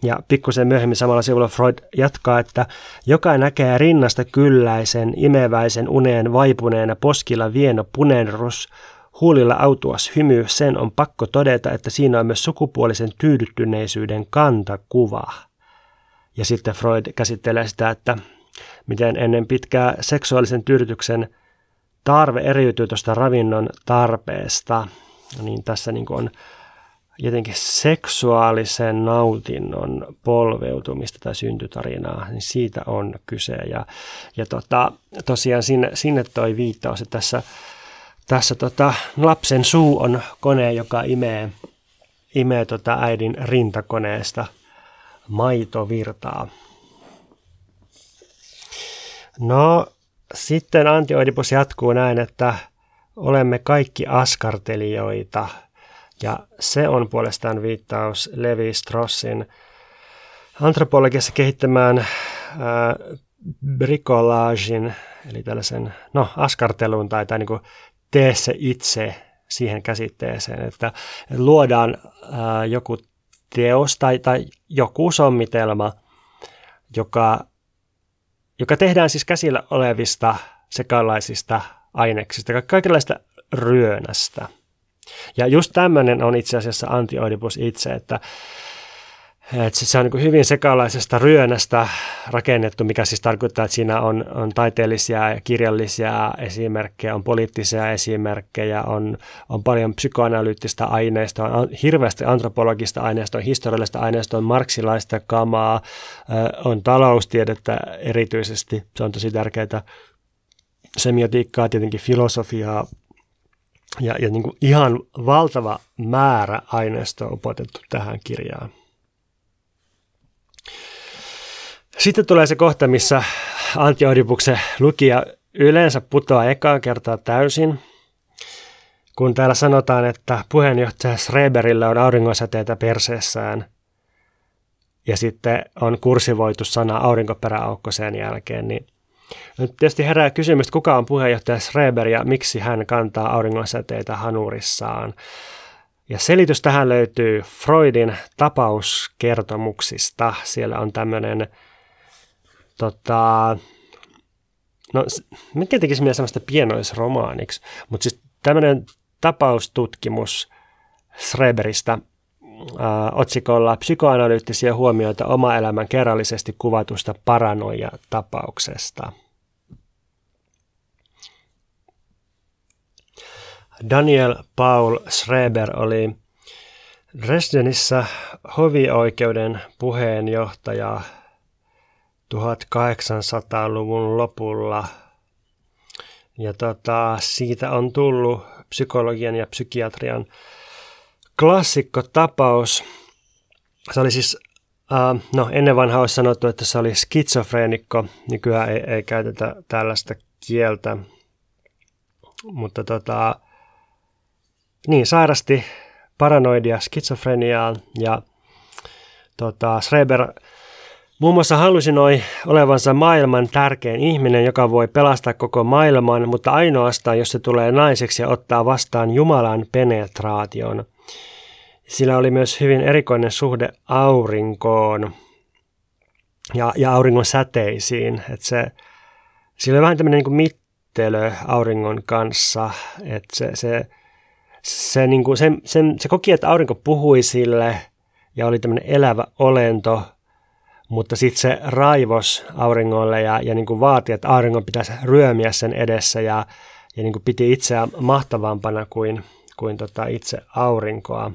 Ja pikkusen myöhemmin samalla sivulla Freud jatkaa, että joka näkee rinnasta kylläisen, imeväisen uneen vaipuneena poskilla vieno punerus, huulilla autuas hymy, sen on pakko todeta, että siinä on myös sukupuolisen tyydyttyneisyyden kantakuva. Ja sitten Freud käsittelee sitä, että miten ennen pitkää seksuaalisen tyydytyksen tarve eriytyy tuosta ravinnon tarpeesta. Niin tässä niin on jotenkin seksuaalisen nautinnon polveutumista tai syntytarinaa, niin siitä on kyse. Ja, ja tota, tosiaan sinne, sinne toi viittaus, että tässä, tässä tota, lapsen suu on kone, joka imee, imee tota äidin rintakoneesta – maitovirtaa. No, sitten Antioidipus jatkuu näin, että olemme kaikki askartelijoita. Ja se on puolestaan viittaus Levi Strossin antropologiassa kehittämään äh, bricolagein, eli tällaisen no, askartelun tai, tai niin tee se itse siihen käsitteeseen, että luodaan äh, joku teos tai, tai joku sommitelma, joka, joka tehdään siis käsillä olevista sekalaisista aineksista, kaikenlaista ryönästä. Ja just tämmöinen on itse asiassa antioidipus itse, että että se on niin hyvin sekalaisesta ryönästä rakennettu, mikä siis tarkoittaa, että siinä on, on taiteellisia ja kirjallisia esimerkkejä, on poliittisia esimerkkejä, on, on paljon psykoanalyyttistä aineistoa, on hirveästi antropologista aineistoa, historiallista aineistoa, on marksilaista kamaa, on taloustiedettä erityisesti, se on tosi tärkeää, semiotiikkaa, tietenkin filosofiaa, ja, ja niin ihan valtava määrä aineistoa upotettu tähän kirjaan. Sitten tulee se kohta, missä Antti Oidipuksen lukija yleensä putoaa ekaa kertaa täysin, kun täällä sanotaan, että puheenjohtaja Schreberillä on auringonsäteitä perseessään ja sitten on kursivoitu sana aurinkoperäaukko sen jälkeen, niin nyt tietysti herää kysymys, kuka on puheenjohtaja Schreber ja miksi hän kantaa auringonsäteitä hanurissaan. Ja selitys tähän löytyy Freudin tapauskertomuksista. Siellä on tämmöinen tota, no mikä tekisi mieleen sellaista pienoisromaaniksi, mutta siis tämmöinen tapaustutkimus Schreberistä äh, otsikolla psykoanalyyttisiä huomioita oma elämän kerrallisesti kuvatusta paranoia-tapauksesta. Daniel Paul Schreber oli Dresdenissä hovioikeuden puheenjohtaja 1800-luvun lopulla. Ja tota, siitä on tullut psykologian ja psykiatrian klassikkotapaus. Se oli siis, äh, no ennen vanhaa olisi sanottu, että se oli skitsofreenikko. Nykyään ei, ei käytetä tällaista kieltä. Mutta tota, niin, sairasti paranoidia skitsofreniaa ja tota, Schreber Muun muassa hallusinoi olevansa maailman tärkein ihminen, joka voi pelastaa koko maailman, mutta ainoastaan, jos se tulee naiseksi ja ottaa vastaan Jumalan penetraation. Sillä oli myös hyvin erikoinen suhde aurinkoon ja, ja auringon säteisiin. Että se, sillä oli vähän tämmöinen niin mittelö auringon kanssa, että se, se, se, niin kuin, se, sen, se koki, että aurinko puhui sille ja oli tämmöinen elävä olento – mutta sitten se raivos auringolle ja, ja niin kuin vaati, että auringon pitäisi ryömiä sen edessä ja, ja niin kuin piti itseään mahtavampana kuin, kuin tota itse aurinkoa.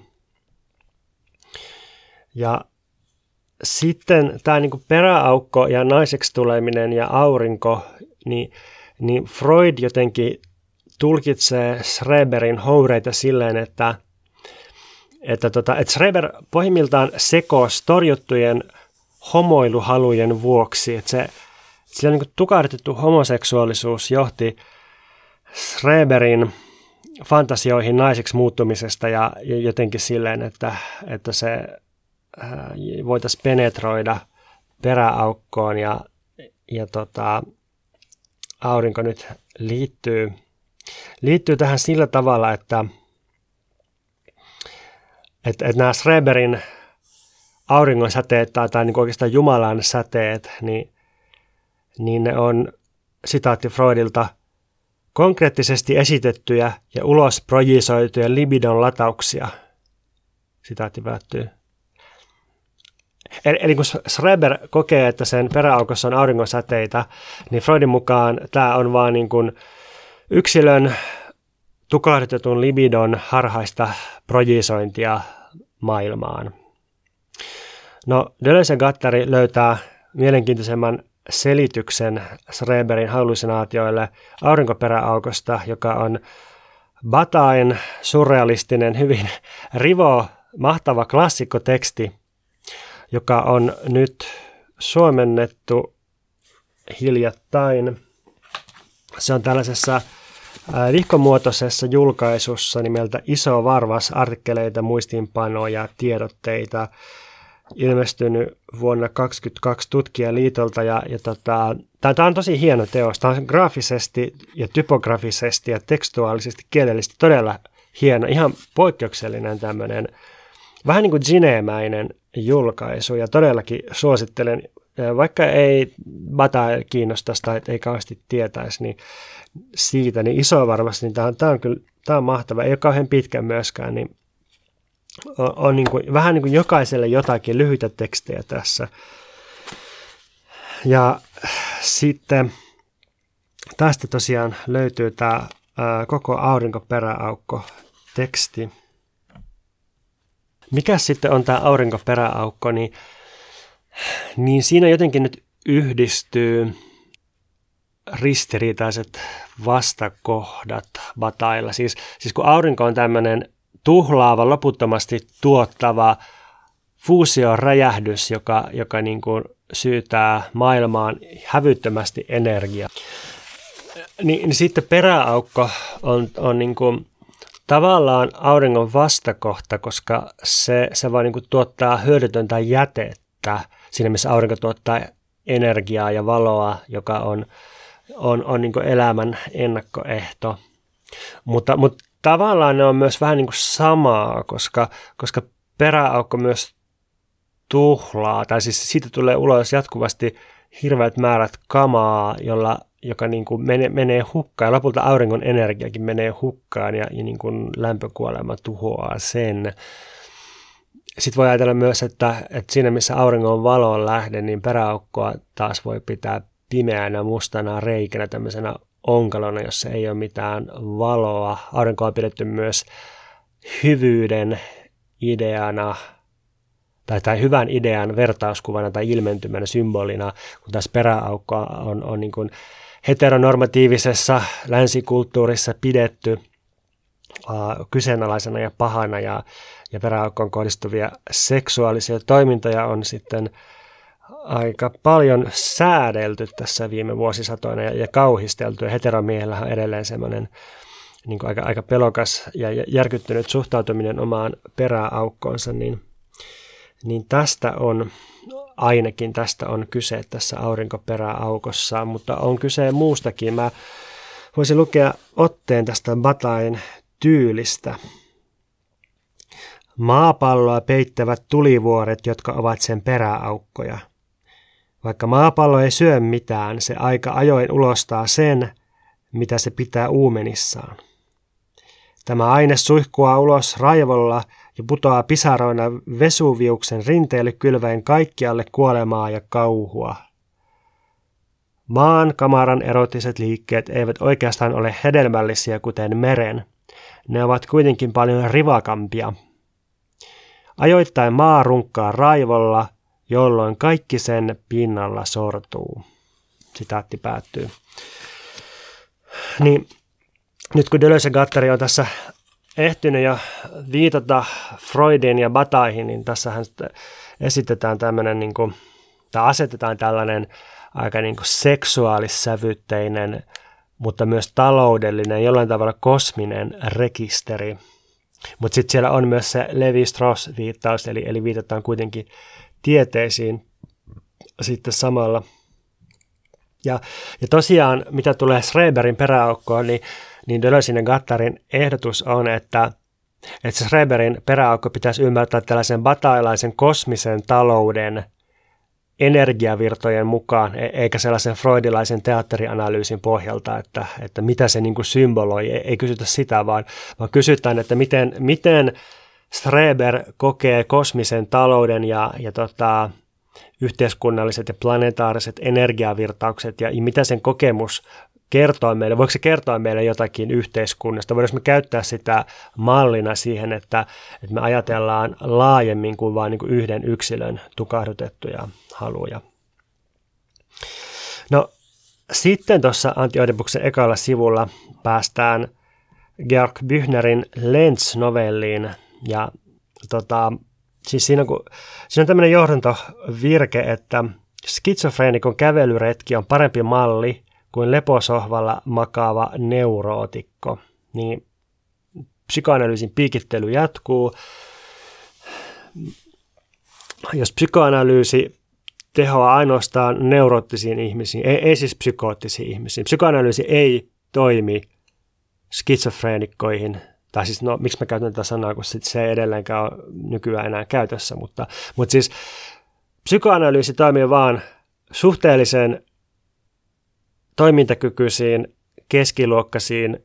Ja sitten tämä niin kuin peräaukko ja naiseksi tuleminen ja aurinko, niin, niin Freud jotenkin tulkitsee Schreberin houreita silleen, että, että, tota, että Schreber pohjimmiltaan sekos torjuttujen homoiluhalujen vuoksi. Että se, sillä niin tukahdutettu homoseksuaalisuus johti Schreberin fantasioihin naiseksi muuttumisesta ja jotenkin silleen, että, että se äh, voitaisiin penetroida peräaukkoon ja, ja tota, aurinko nyt liittyy, liittyy tähän sillä tavalla, että, että, että nämä Schreberin auringon säteet tai, tai niin oikeastaan Jumalan säteet, niin, niin ne on sitaatti Freudilta konkreettisesti esitettyjä ja ulos projisoituja libidon latauksia. Sitaatti päättyy. Eli, eli kun Schreber kokee, että sen peräaukossa on auringonsäteitä, niin Freudin mukaan tämä on vain niin kuin yksilön tukahdutetun libidon harhaista projisointia maailmaan. No, Deleuze Gattari löytää mielenkiintoisemman selityksen Schreberin hallusinaatioille aurinkoperäaukosta, joka on Batain surrealistinen, hyvin rivo, mahtava klassikkoteksti, joka on nyt suomennettu hiljattain. Se on tällaisessa vihkomuotoisessa julkaisussa nimeltä Iso Varvas, artikkeleita, muistiinpanoja, tiedotteita, ilmestynyt vuonna 2022 tutkijaliitolta ja, ja tota, tämä on tosi hieno teos. Tämä on graafisesti ja typografisesti ja tekstuaalisesti kielellisesti todella hieno, ihan poikkeuksellinen tämmöinen vähän niin kuin Ginemäinen julkaisu ja todellakin suosittelen vaikka ei bata kiinnostaisi tai ei kauheasti tietäisi niin siitä, niin iso varmasti, niin tämä on, tämä on kyllä tämä on mahtava. Ei ole kauhean pitkä myöskään, niin on, on niin kuin, vähän niin kuin jokaiselle jotakin lyhyitä tekstejä tässä. Ja sitten tästä tosiaan löytyy tämä koko aurinkoperäaukko teksti. Mikä sitten on tämä aurinkoperäaukko, niin, niin siinä jotenkin nyt yhdistyy ristiriitaiset vastakohdat batailla. Siis, siis kun aurinko on tämmöinen tuhlaava, loputtomasti tuottava fuusioräjähdys, joka, joka niin kuin syytää maailmaan hävyttömästi energiaa. Niin, niin sitten peräaukko on, on niin kuin tavallaan auringon vastakohta, koska se, se vaan niin kuin tuottaa hyödytöntä jätettä siinä, missä aurinko tuottaa energiaa ja valoa, joka on, on, on niin elämän ennakkoehto. Mutta, mutta tavallaan ne on myös vähän niin kuin samaa, koska, koska peräaukko myös tuhlaa, tai siis siitä tulee ulos jatkuvasti hirveät määrät kamaa, jolla, joka niin kuin menee, menee hukkaan, ja lopulta auringon energiakin menee hukkaan, ja, ja niin kuin lämpökuolema tuhoaa sen. Sitten voi ajatella myös, että, että siinä missä auringon valon lähde, niin peräaukkoa taas voi pitää pimeänä mustana reikänä tämmöisenä onkalona, jossa ei ole mitään valoa. Aurinko on pidetty myös hyvyyden ideana tai, tai hyvän idean vertauskuvana tai ilmentymänä symbolina, kun taas peräaukko on, on niin kuin heteronormatiivisessa länsikulttuurissa pidetty uh, kyseenalaisena ja pahana ja, ja peräaukkoon kohdistuvia seksuaalisia toimintoja on sitten aika paljon säädelty tässä viime vuosisatoina ja, ja kauhisteltu. Ja heteromiehellä on edelleen semmoinen niin aika, aika pelokas ja järkyttynyt suhtautuminen omaan peräaukkoonsa, niin, niin tästä on ainakin tästä on kyse tässä aurinkoperäaukossa, mutta on kyse muustakin. Mä voisin lukea otteen tästä Batain tyylistä. Maapalloa peittävät tulivuoret, jotka ovat sen peräaukkoja – vaikka maapallo ei syö mitään, se aika ajoin ulostaa sen, mitä se pitää uumenissaan. Tämä aine suihkua ulos raivolla ja putoaa pisaroina Vesuviuksen rinteelle kylväen kaikkialle kuolemaa ja kauhua. Maan kamaran erotiset liikkeet eivät oikeastaan ole hedelmällisiä kuten meren. Ne ovat kuitenkin paljon rivakampia. Ajoittain maa runkkaa raivolla – jolloin kaikki sen pinnalla sortuu. Sitaatti päättyy. Niin, nyt kun Deleuze ja Gattari on tässä ehtinyt jo viitata Freudin ja Bataihin, niin tässähän esitetään tämmöinen, niin kuin, tai asetetaan tällainen aika niin kuin seksuaalissävytteinen, mutta myös taloudellinen, jollain tavalla kosminen rekisteri. Mutta sitten siellä on myös se Levi-Strauss-viittaus, eli, eli viitataan kuitenkin tieteisiin sitten samalla. Ja, ja tosiaan, mitä tulee Schreberin peräaukkoon, niin, niin Deleuzein ja Gattarin ehdotus on, että, että Schreberin peräaukko pitäisi ymmärtää tällaisen batailaisen kosmisen talouden energiavirtojen mukaan, e, eikä sellaisen freudilaisen teatterianalyysin pohjalta, että, että mitä se niin kuin symboloi. Ei, ei kysytä sitä, vaan, vaan kysytään, että miten, miten Streber kokee kosmisen talouden ja, ja tota, yhteiskunnalliset ja planetaariset energiavirtaukset ja mitä sen kokemus kertoo meille, voiko se kertoa meille jotakin yhteiskunnasta, voidaanko me käyttää sitä mallina siihen, että, että me ajatellaan laajemmin kuin vain niin yhden yksilön tukahdutettuja haluja. No sitten tuossa Antti Oedipuksen ekalla sivulla päästään Georg Büchnerin Lenz-novelliin ja tota, siis siinä, kun, siinä on tämmöinen johdantovirke, että skitsofreenikon kävelyretki on parempi malli leposohvalla makaava neurootikko. Niin psykoanalyysin piikittely jatkuu. Jos psykoanalyysi tehoaa ainoastaan neuroottisiin ihmisiin, ei, ei siis psykoottisiin ihmisiin. Psykoanalyysi ei toimi skitsofreenikkoihin tai siis no, miksi mä käytän tätä sanaa, kun sit se ei edelleenkään ole nykyään enää käytössä, mutta, mutta siis psykoanalyysi toimii vaan suhteellisen toimintakykyisiin, keskiluokkaisiin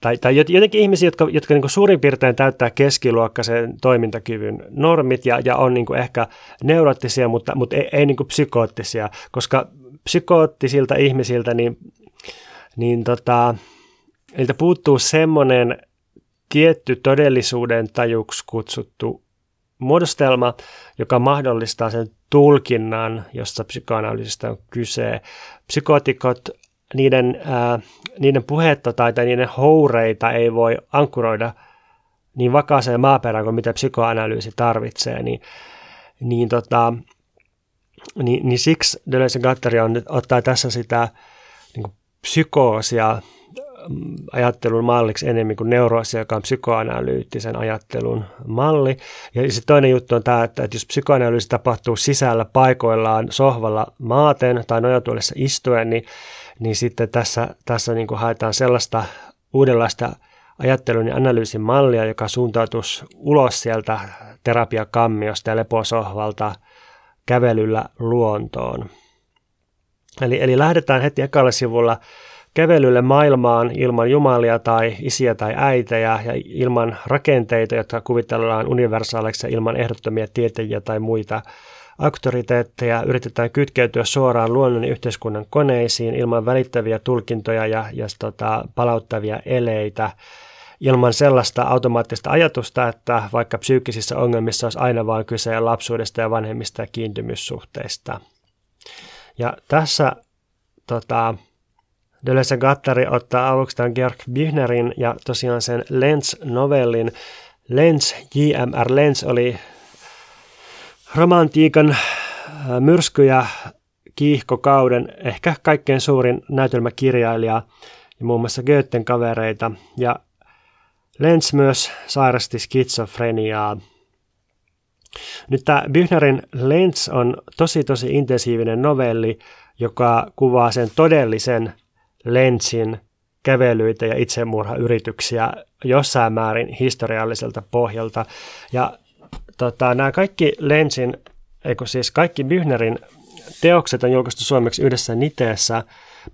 tai, tai jotenkin ihmisiä, jotka, jotka niin suurin piirtein täyttää keskiluokkaisen toimintakyvyn normit ja, ja on niin ehkä neuroottisia, mutta, mutta ei, ei niin psykoottisia, koska psykoottisilta ihmisiltä niin, niin tota, niiltä puuttuu semmoinen tietty todellisuuden tajuksi kutsuttu muodostelma, joka mahdollistaa sen tulkinnan, josta psykoanalyysistä on kyse. Psykootikot niiden, ää, niiden puhetta tai, tai niiden houreita ei voi ankkuroida niin vakaaseen maaperään kuin mitä psykoanalyysi tarvitsee, niin, niin, tota, niin, niin siksi Deleuze Gattari on, ottaa tässä sitä niin psykoosia mm, ajattelun malliksi enemmän kuin neuroosia, joka on psykoanalyyttisen ajattelun malli. Ja sitten toinen juttu on tämä, että, että jos psykoanalyysi tapahtuu sisällä paikoillaan sohvalla maaten tai nojatuolissa istuen, niin niin sitten tässä, tässä niin kuin haetaan sellaista uudenlaista ajattelun ja analyysin mallia, joka suuntautuisi ulos sieltä terapiakammiosta ja leposohvalta kävelyllä luontoon. Eli, eli lähdetään heti ekalla sivulla kävelylle maailmaan ilman jumalia tai isiä tai äitejä ja ilman rakenteita, jotka kuvitellaan universaaleiksi ilman ehdottomia tietäjiä tai muita auktoriteetteja yritetään kytkeytyä suoraan luonnon ja yhteiskunnan koneisiin ilman välittäviä tulkintoja ja, ja tota, palauttavia eleitä, ilman sellaista automaattista ajatusta, että vaikka psyykkisissä ongelmissa olisi aina vain kyse lapsuudesta ja vanhemmista ja kiintymyssuhteista. Ja tässä tota, Deleuze Gattari ottaa aluksi tämän Georg Büchnerin ja tosiaan sen Lenz-novellin. Lenz, J.M.R. Lenz oli romantiikan äh, myrskyjä kiihkokauden ehkä kaikkein suurin näytelmäkirjailija ja muun muassa Goethen kavereita. Ja Lenz myös sairasti skitsofreniaa. Nyt tämä Büchnerin Lenz on tosi tosi intensiivinen novelli, joka kuvaa sen todellisen Lenzin kävelyitä ja itsemurhayrityksiä jossain määrin historialliselta pohjalta. Ja tota, nämä kaikki Lensin, eikö siis kaikki Bühnerin teokset on julkaistu suomeksi yhdessä niteessä.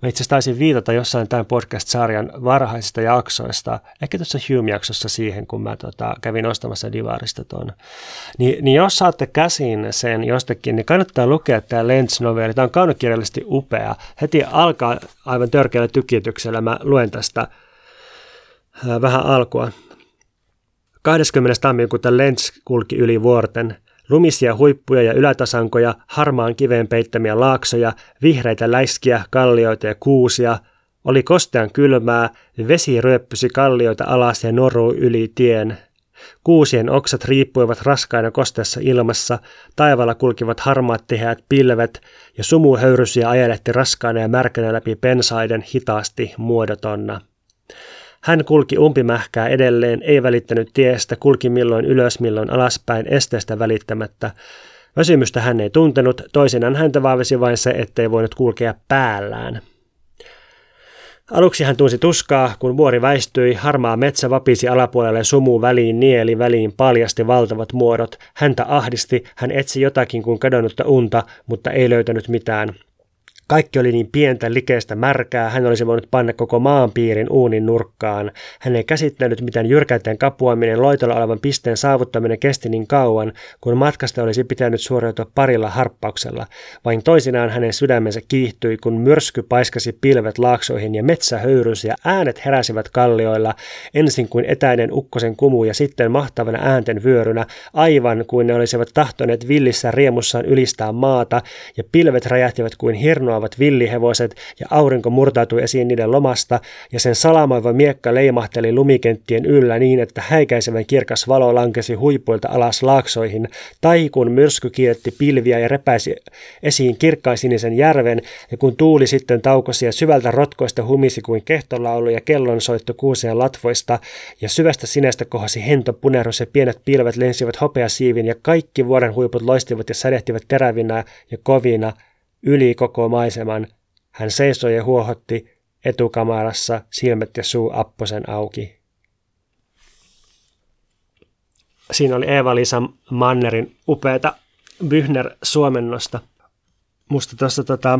Mä itse asiassa taisin viitata jossain tämän podcast-sarjan varhaisista jaksoista, ehkä tuossa Hume-jaksossa siihen, kun mä tota, kävin ostamassa Divarista tuon. Ni, niin jos saatte käsin sen jostakin, niin kannattaa lukea tämä Lens-novelli. Tämä on kaunokirjallisesti upea. Heti alkaa aivan törkeällä tykityksellä. Mä luen tästä vähän alkua. 20. tammikuuta Lenz kulki yli vuorten. Lumisia huippuja ja ylätasankoja, harmaan kiveen peittämiä laaksoja, vihreitä läiskiä, kallioita ja kuusia. Oli kostean kylmää, vesi ryöppysi kallioita alas ja noru yli tien. Kuusien oksat riippuivat raskaina kosteassa ilmassa, taivaalla kulkivat harmaat tiheät pilvet ja sumu höyrysiä ajelehti raskaana ja märkänä läpi pensaiden hitaasti muodotonna. Hän kulki umpimähkää edelleen, ei välittänyt tiestä, kulki milloin ylös, milloin alaspäin, esteestä välittämättä. Väsymystä hän ei tuntenut, toisinaan häntä vaavisi vain se, ettei voinut kulkea päällään. Aluksi hän tunsi tuskaa, kun vuori väistyi, harmaa metsä vapisi alapuolelle sumu väliin nieli väliin paljasti valtavat muodot. Häntä ahdisti, hän etsi jotakin kuin kadonnutta unta, mutta ei löytänyt mitään. Kaikki oli niin pientä, likeistä, märkää, hän olisi voinut panna koko maanpiirin uunin nurkkaan. Hän ei käsittänyt, miten jyrkänteen kapuaminen loitolla olevan pisteen saavuttaminen kesti niin kauan, kun matkasta olisi pitänyt suoriutua parilla harppauksella. Vain toisinaan hänen sydämensä kiihtyi, kun myrsky paiskasi pilvet laaksoihin ja metsä höyrysi ja äänet heräsivät kallioilla, ensin kuin etäinen ukkosen kumu ja sitten mahtavana äänten vyörynä, aivan kuin ne olisivat tahtoneet villissä riemussaan ylistää maata, ja pilvet räjähtivät kuin hirnoa lomaavat villihevoset ja aurinko murtautui esiin niiden lomasta ja sen salamoiva miekka leimahteli lumikenttien yllä niin, että häikäisevän kirkas valo lankesi huipuilta alas laaksoihin, tai kun myrsky kiiretti pilviä ja repäisi esiin kirkkaisinisen järven, ja kun tuuli sitten taukosi ja syvältä rotkoista humisi kuin kehtolaulu ja kellonsoitto kuuseen latvoista, ja syvästä sinestä kohasi hento punerus ja pienet pilvet lensivät hopeasiivin ja kaikki vuoren huiput loistivat ja sädehtivät terävinä ja kovina, yli koko maiseman. Hän seisoi ja huohotti etukamarassa silmät ja suu apposen auki. Siinä oli Eeva-Liisa Mannerin upeata Byhner-suomennosta. musta tuossa tota,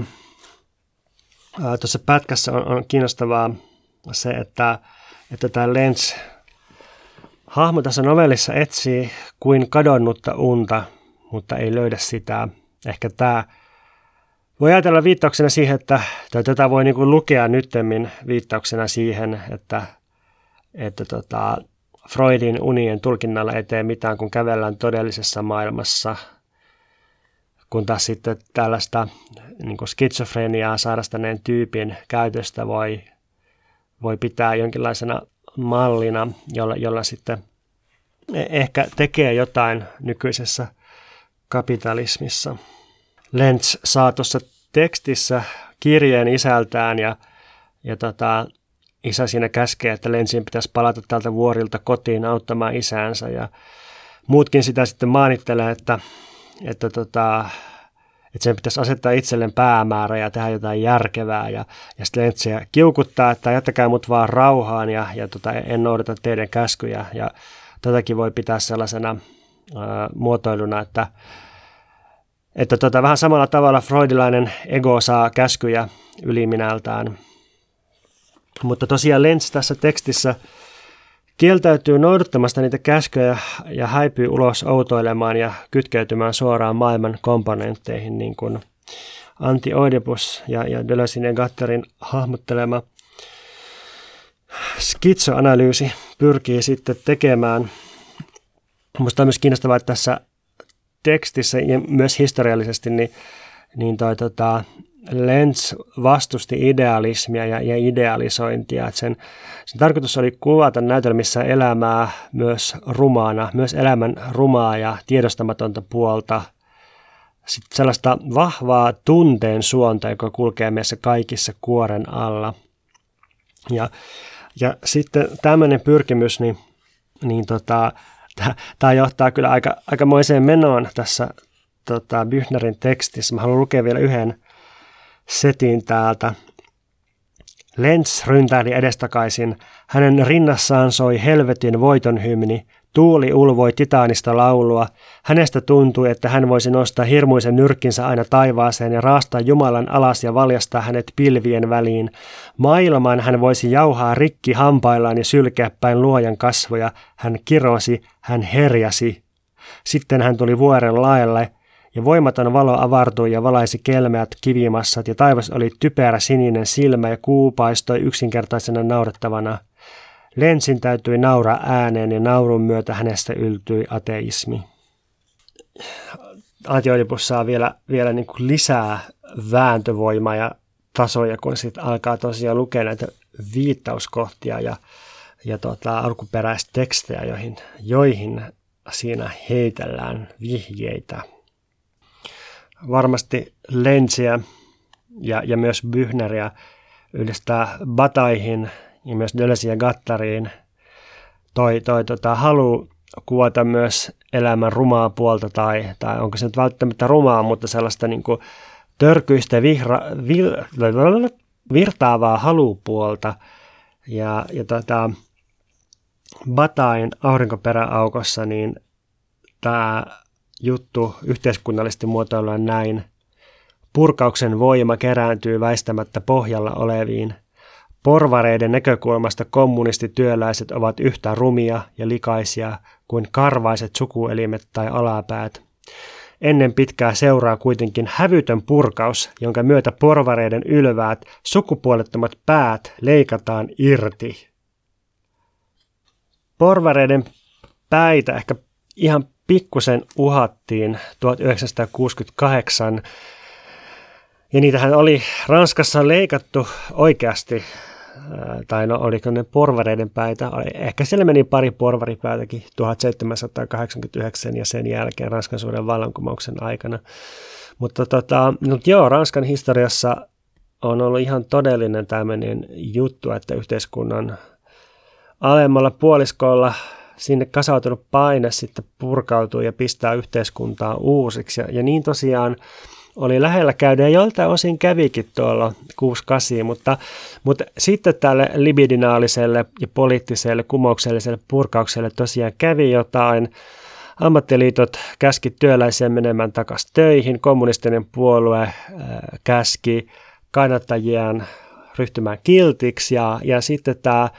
tuossa pätkässä on, on kiinnostavaa se, että, että tämä Lens hahmo tässä novellissa etsii kuin kadonnutta unta, mutta ei löydä sitä. Ehkä tämä voi ajatella viittauksena siihen, että tai tätä voi niin kuin lukea nyttemmin viittauksena siihen, että, että tota, Freudin unien tulkinnalla ei tee mitään, kun kävellään todellisessa maailmassa, kun taas sitten tällaista niin kuin skitsofreniaa sairastaneen tyypin käytöstä voi, voi pitää jonkinlaisena mallina, jolla, jolla sitten e-, ehkä tekee jotain nykyisessä kapitalismissa. Lenz saa tuossa tekstissä kirjeen isältään ja, ja tota, isä siinä käskee, että Lenzin pitäisi palata tältä vuorilta kotiin auttamaan isäänsä ja muutkin sitä sitten maanittelee, että, että, tota, että sen pitäisi asettaa itselleen päämäärä ja tehdä jotain järkevää ja, ja sitten Lentsiä kiukuttaa, että jättäkää mut vaan rauhaan ja, ja tota, en noudata teidän käskyjä. Ja tätäkin voi pitää sellaisena ää, muotoiluna, että että tota, vähän samalla tavalla freudilainen ego saa käskyjä yliminältään. Mutta tosiaan Lenz tässä tekstissä kieltäytyy noudattamasta niitä käskyjä ja häipyy ulos outoilemaan ja kytkeytymään suoraan maailman komponentteihin, niin kuin Anti Oedipus ja, ja Deleuzein ja Gatterin hahmottelema skitsoanalyysi pyrkii sitten tekemään. Minusta on myös kiinnostavaa, että tässä tekstissä ja myös historiallisesti, niin, niin toi, tota, Lenz vastusti idealismia ja, ja idealisointia. Että sen, sen tarkoitus oli kuvata näytelmissä elämää myös rumaana, myös elämän rumaa ja tiedostamatonta puolta. Sitten sellaista vahvaa tunteen suonta, joka kulkee meissä kaikissa kuoren alla. Ja, ja sitten tämmöinen pyrkimys, niin, niin tota, tämä johtaa kyllä aika, aikamoiseen menoon tässä tota, Büchnerin tekstissä. Mä haluan lukea vielä yhden setin täältä. Lenz ryntäili edestakaisin. Hänen rinnassaan soi helvetin voiton hymni. Tuuli ulvoi titaanista laulua. Hänestä tuntui, että hän voisi nostaa hirmuisen nyrkkinsä aina taivaaseen ja raastaa Jumalan alas ja valjastaa hänet pilvien väliin. Maailman hän voisi jauhaa rikki hampaillaan ja sylkeä päin luojan kasvoja. Hän kirosi, hän herjasi. Sitten hän tuli vuoren laelle, ja voimaton valo avartui ja valaisi kelmeät kivimassat, ja taivas oli typerä sininen silmä, ja kuu paistoi yksinkertaisena naurettavana – Lensin täytyi nauraa ääneen ja naurun myötä hänestä yltyi ateismi. Antioidipus saa vielä, vielä niin kuin lisää vääntövoimaa ja tasoja, kun sitten alkaa tosiaan lukea näitä viittauskohtia ja, ja tota, alkuperäistekstejä, joihin, joihin siinä heitellään vihjeitä. Varmasti Lensiä ja, ja myös Byhneriä yhdistää Bataihin ja myös Dölesi ja Gattariin toi, toi tota, halu kuvata myös elämän rumaa puolta tai, tai onko se nyt välttämättä rumaa, mutta sellaista niin kuin törkyistä vihra, vil, virtaavaa halupuolta. Ja, ja tota, Batain aurinkoperäaukossa niin tämä juttu yhteiskunnallisesti muotoillaan näin. Purkauksen voima kerääntyy väistämättä pohjalla oleviin – Porvareiden näkökulmasta kommunistityöläiset ovat yhtä rumia ja likaisia kuin karvaiset sukuelimet tai alapäät. Ennen pitkää seuraa kuitenkin hävytön purkaus, jonka myötä porvareiden ylväät sukupuolettomat päät leikataan irti. Porvareiden päitä ehkä ihan pikkusen uhattiin 1968 ja niitähän oli Ranskassa leikattu oikeasti tai no oliko ne porvareiden päitä, ehkä siellä meni pari porvaripäätäkin 1789 ja sen jälkeen Ranskan suuren vallankumouksen aikana. Mutta tota, mutta joo, Ranskan historiassa on ollut ihan todellinen tämmöinen juttu, että yhteiskunnan alemmalla puoliskolla sinne kasautunut paine sitten purkautuu ja pistää yhteiskuntaa uusiksi. Ja, ja niin tosiaan oli lähellä käydä ja joltain osin kävikin tuolla 6-8, mutta, mutta sitten tälle libidinaaliselle ja poliittiselle kumoukselliselle purkaukselle tosiaan kävi jotain. ammattiliitot käski työläisiä menemään takaisin töihin, kommunistinen puolue äh, käski kannattajien ryhtymään kiltiksi ja, ja sitten tämä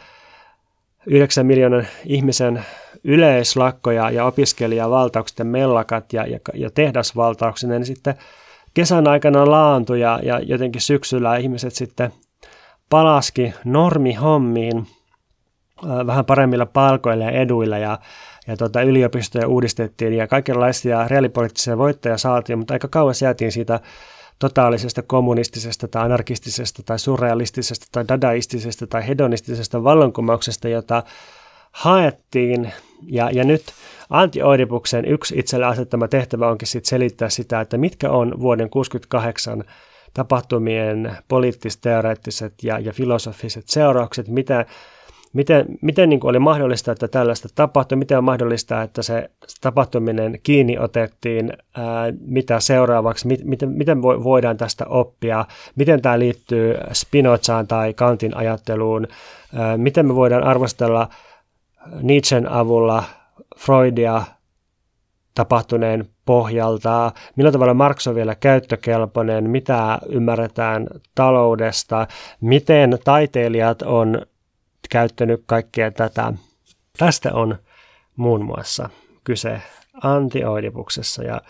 9 miljoonan ihmisen yleislakko ja, ja opiskelijavaltaukset ja mellakat ja, ja, ja tehdasvaltaukset, niin sitten kesän aikana laantui ja, ja jotenkin syksyllä ihmiset sitten palaski normihommiin vähän paremmilla palkoilla ja eduilla ja, ja tota, yliopistoja uudistettiin ja kaikenlaisia reaalipoliittisia voittoja saatiin, mutta aika kauas jäätiin siitä totaalisesta kommunistisesta tai anarkistisesta tai surrealistisesta tai dadaistisesta tai hedonistisesta vallankumouksesta, jota haettiin. Ja, ja nyt Antti Oidipuksen yksi itselle asettama tehtävä onkin sit selittää sitä, että mitkä on vuoden 68 tapahtumien poliittis-teoreettiset ja, ja filosofiset seuraukset, mitä Miten, miten niin oli mahdollista, että tällaista tapahtui? Miten on mahdollista, että se tapahtuminen kiinni otettiin? Ää, mitä seuraavaksi? Miten, miten voidaan tästä oppia? Miten tämä liittyy Spinozaan tai Kantin ajatteluun? Ää, miten me voidaan arvostella Nietzschen avulla Freudia tapahtuneen pohjalta, millä tavalla Marx on vielä käyttökelpoinen, mitä ymmärretään taloudesta, miten taiteilijat on käyttänyt kaikkea tätä. Tästä on muun muassa kyse antioidipuksessa ja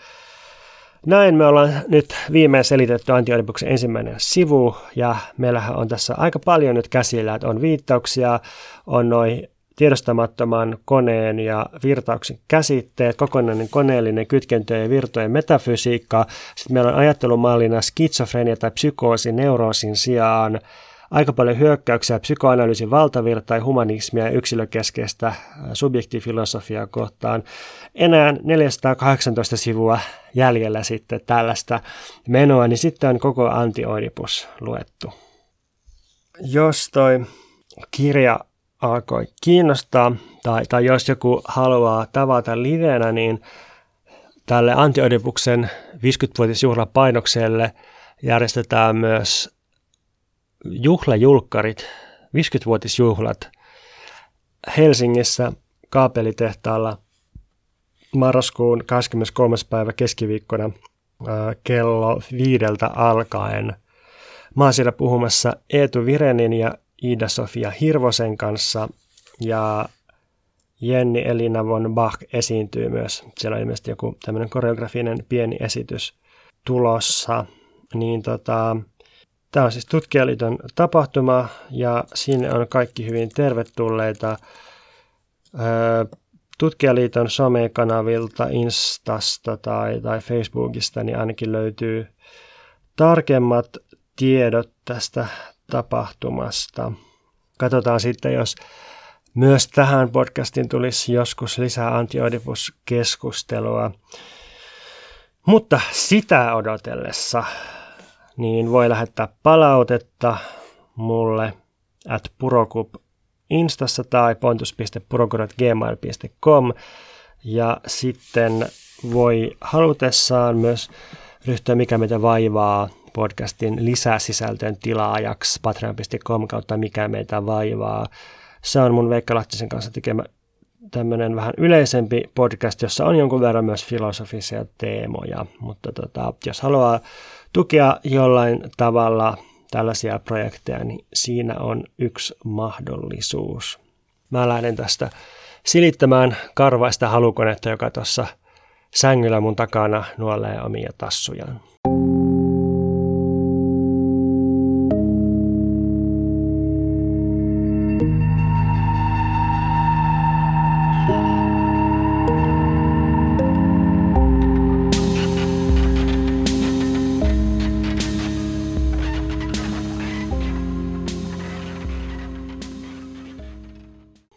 näin me ollaan nyt viimein selitetty antioidipuksen ensimmäinen sivu. Ja meillähän on tässä aika paljon nyt käsillä, että on viittauksia, on noin tiedostamattoman koneen ja virtauksen käsitteet, kokonainen koneellinen kytkentöjen ja virtojen metafysiikka. Sitten meillä on ajattelumallina skitsofrenia tai psykoosi neuroosin sijaan aika paljon hyökkäyksiä psykoanalyysin valtavirta ja humanismia ja yksilökeskeistä äh, subjektifilosofiaa kohtaan. Enää 418 sivua jäljellä sitten tällaista menoa, niin sitten on koko antioidipus luettu. Jos toi kirja alkoi kiinnostaa, tai, tai jos joku haluaa tavata livenä, niin tälle antioidipuksen 50-vuotisjuhlapainokselle järjestetään myös juhlajulkkarit, 50-vuotisjuhlat Helsingissä kaapelitehtaalla marraskuun 23. päivä keskiviikkona kello viideltä alkaen. Mä oon siellä puhumassa Eetu Virenin ja Ida-Sofia Hirvosen kanssa ja Jenni Elina von Bach esiintyy myös. Siellä on ilmeisesti joku tämmöinen koreografinen pieni esitys tulossa. Niin tota, Tämä on siis Tutkijaliiton tapahtuma ja sinne on kaikki hyvin tervetulleita. Tutkijaliiton somekanavilta, Instasta tai, tai Facebookista niin ainakin löytyy tarkemmat tiedot tästä tapahtumasta. Katsotaan sitten, jos myös tähän podcastiin tulisi joskus lisää antioidipus-keskustelua. Mutta sitä odotellessa niin voi lähettää palautetta mulle at purokup instassa tai pontus.purokup.gmail.com ja sitten voi halutessaan myös ryhtyä mikä meitä vaivaa podcastin lisäsisältöjen tilaajaksi patreon.com kautta mikä meitä vaivaa. Se on mun Veikka Lahtisen kanssa tekemä tämmöinen vähän yleisempi podcast, jossa on jonkun verran myös filosofisia teemoja, mutta tota, jos haluaa tukea jollain tavalla tällaisia projekteja, niin siinä on yksi mahdollisuus. Mä lähden tästä silittämään karvaista halukonetta, joka tuossa sängyllä mun takana nuolee omia tassujaan.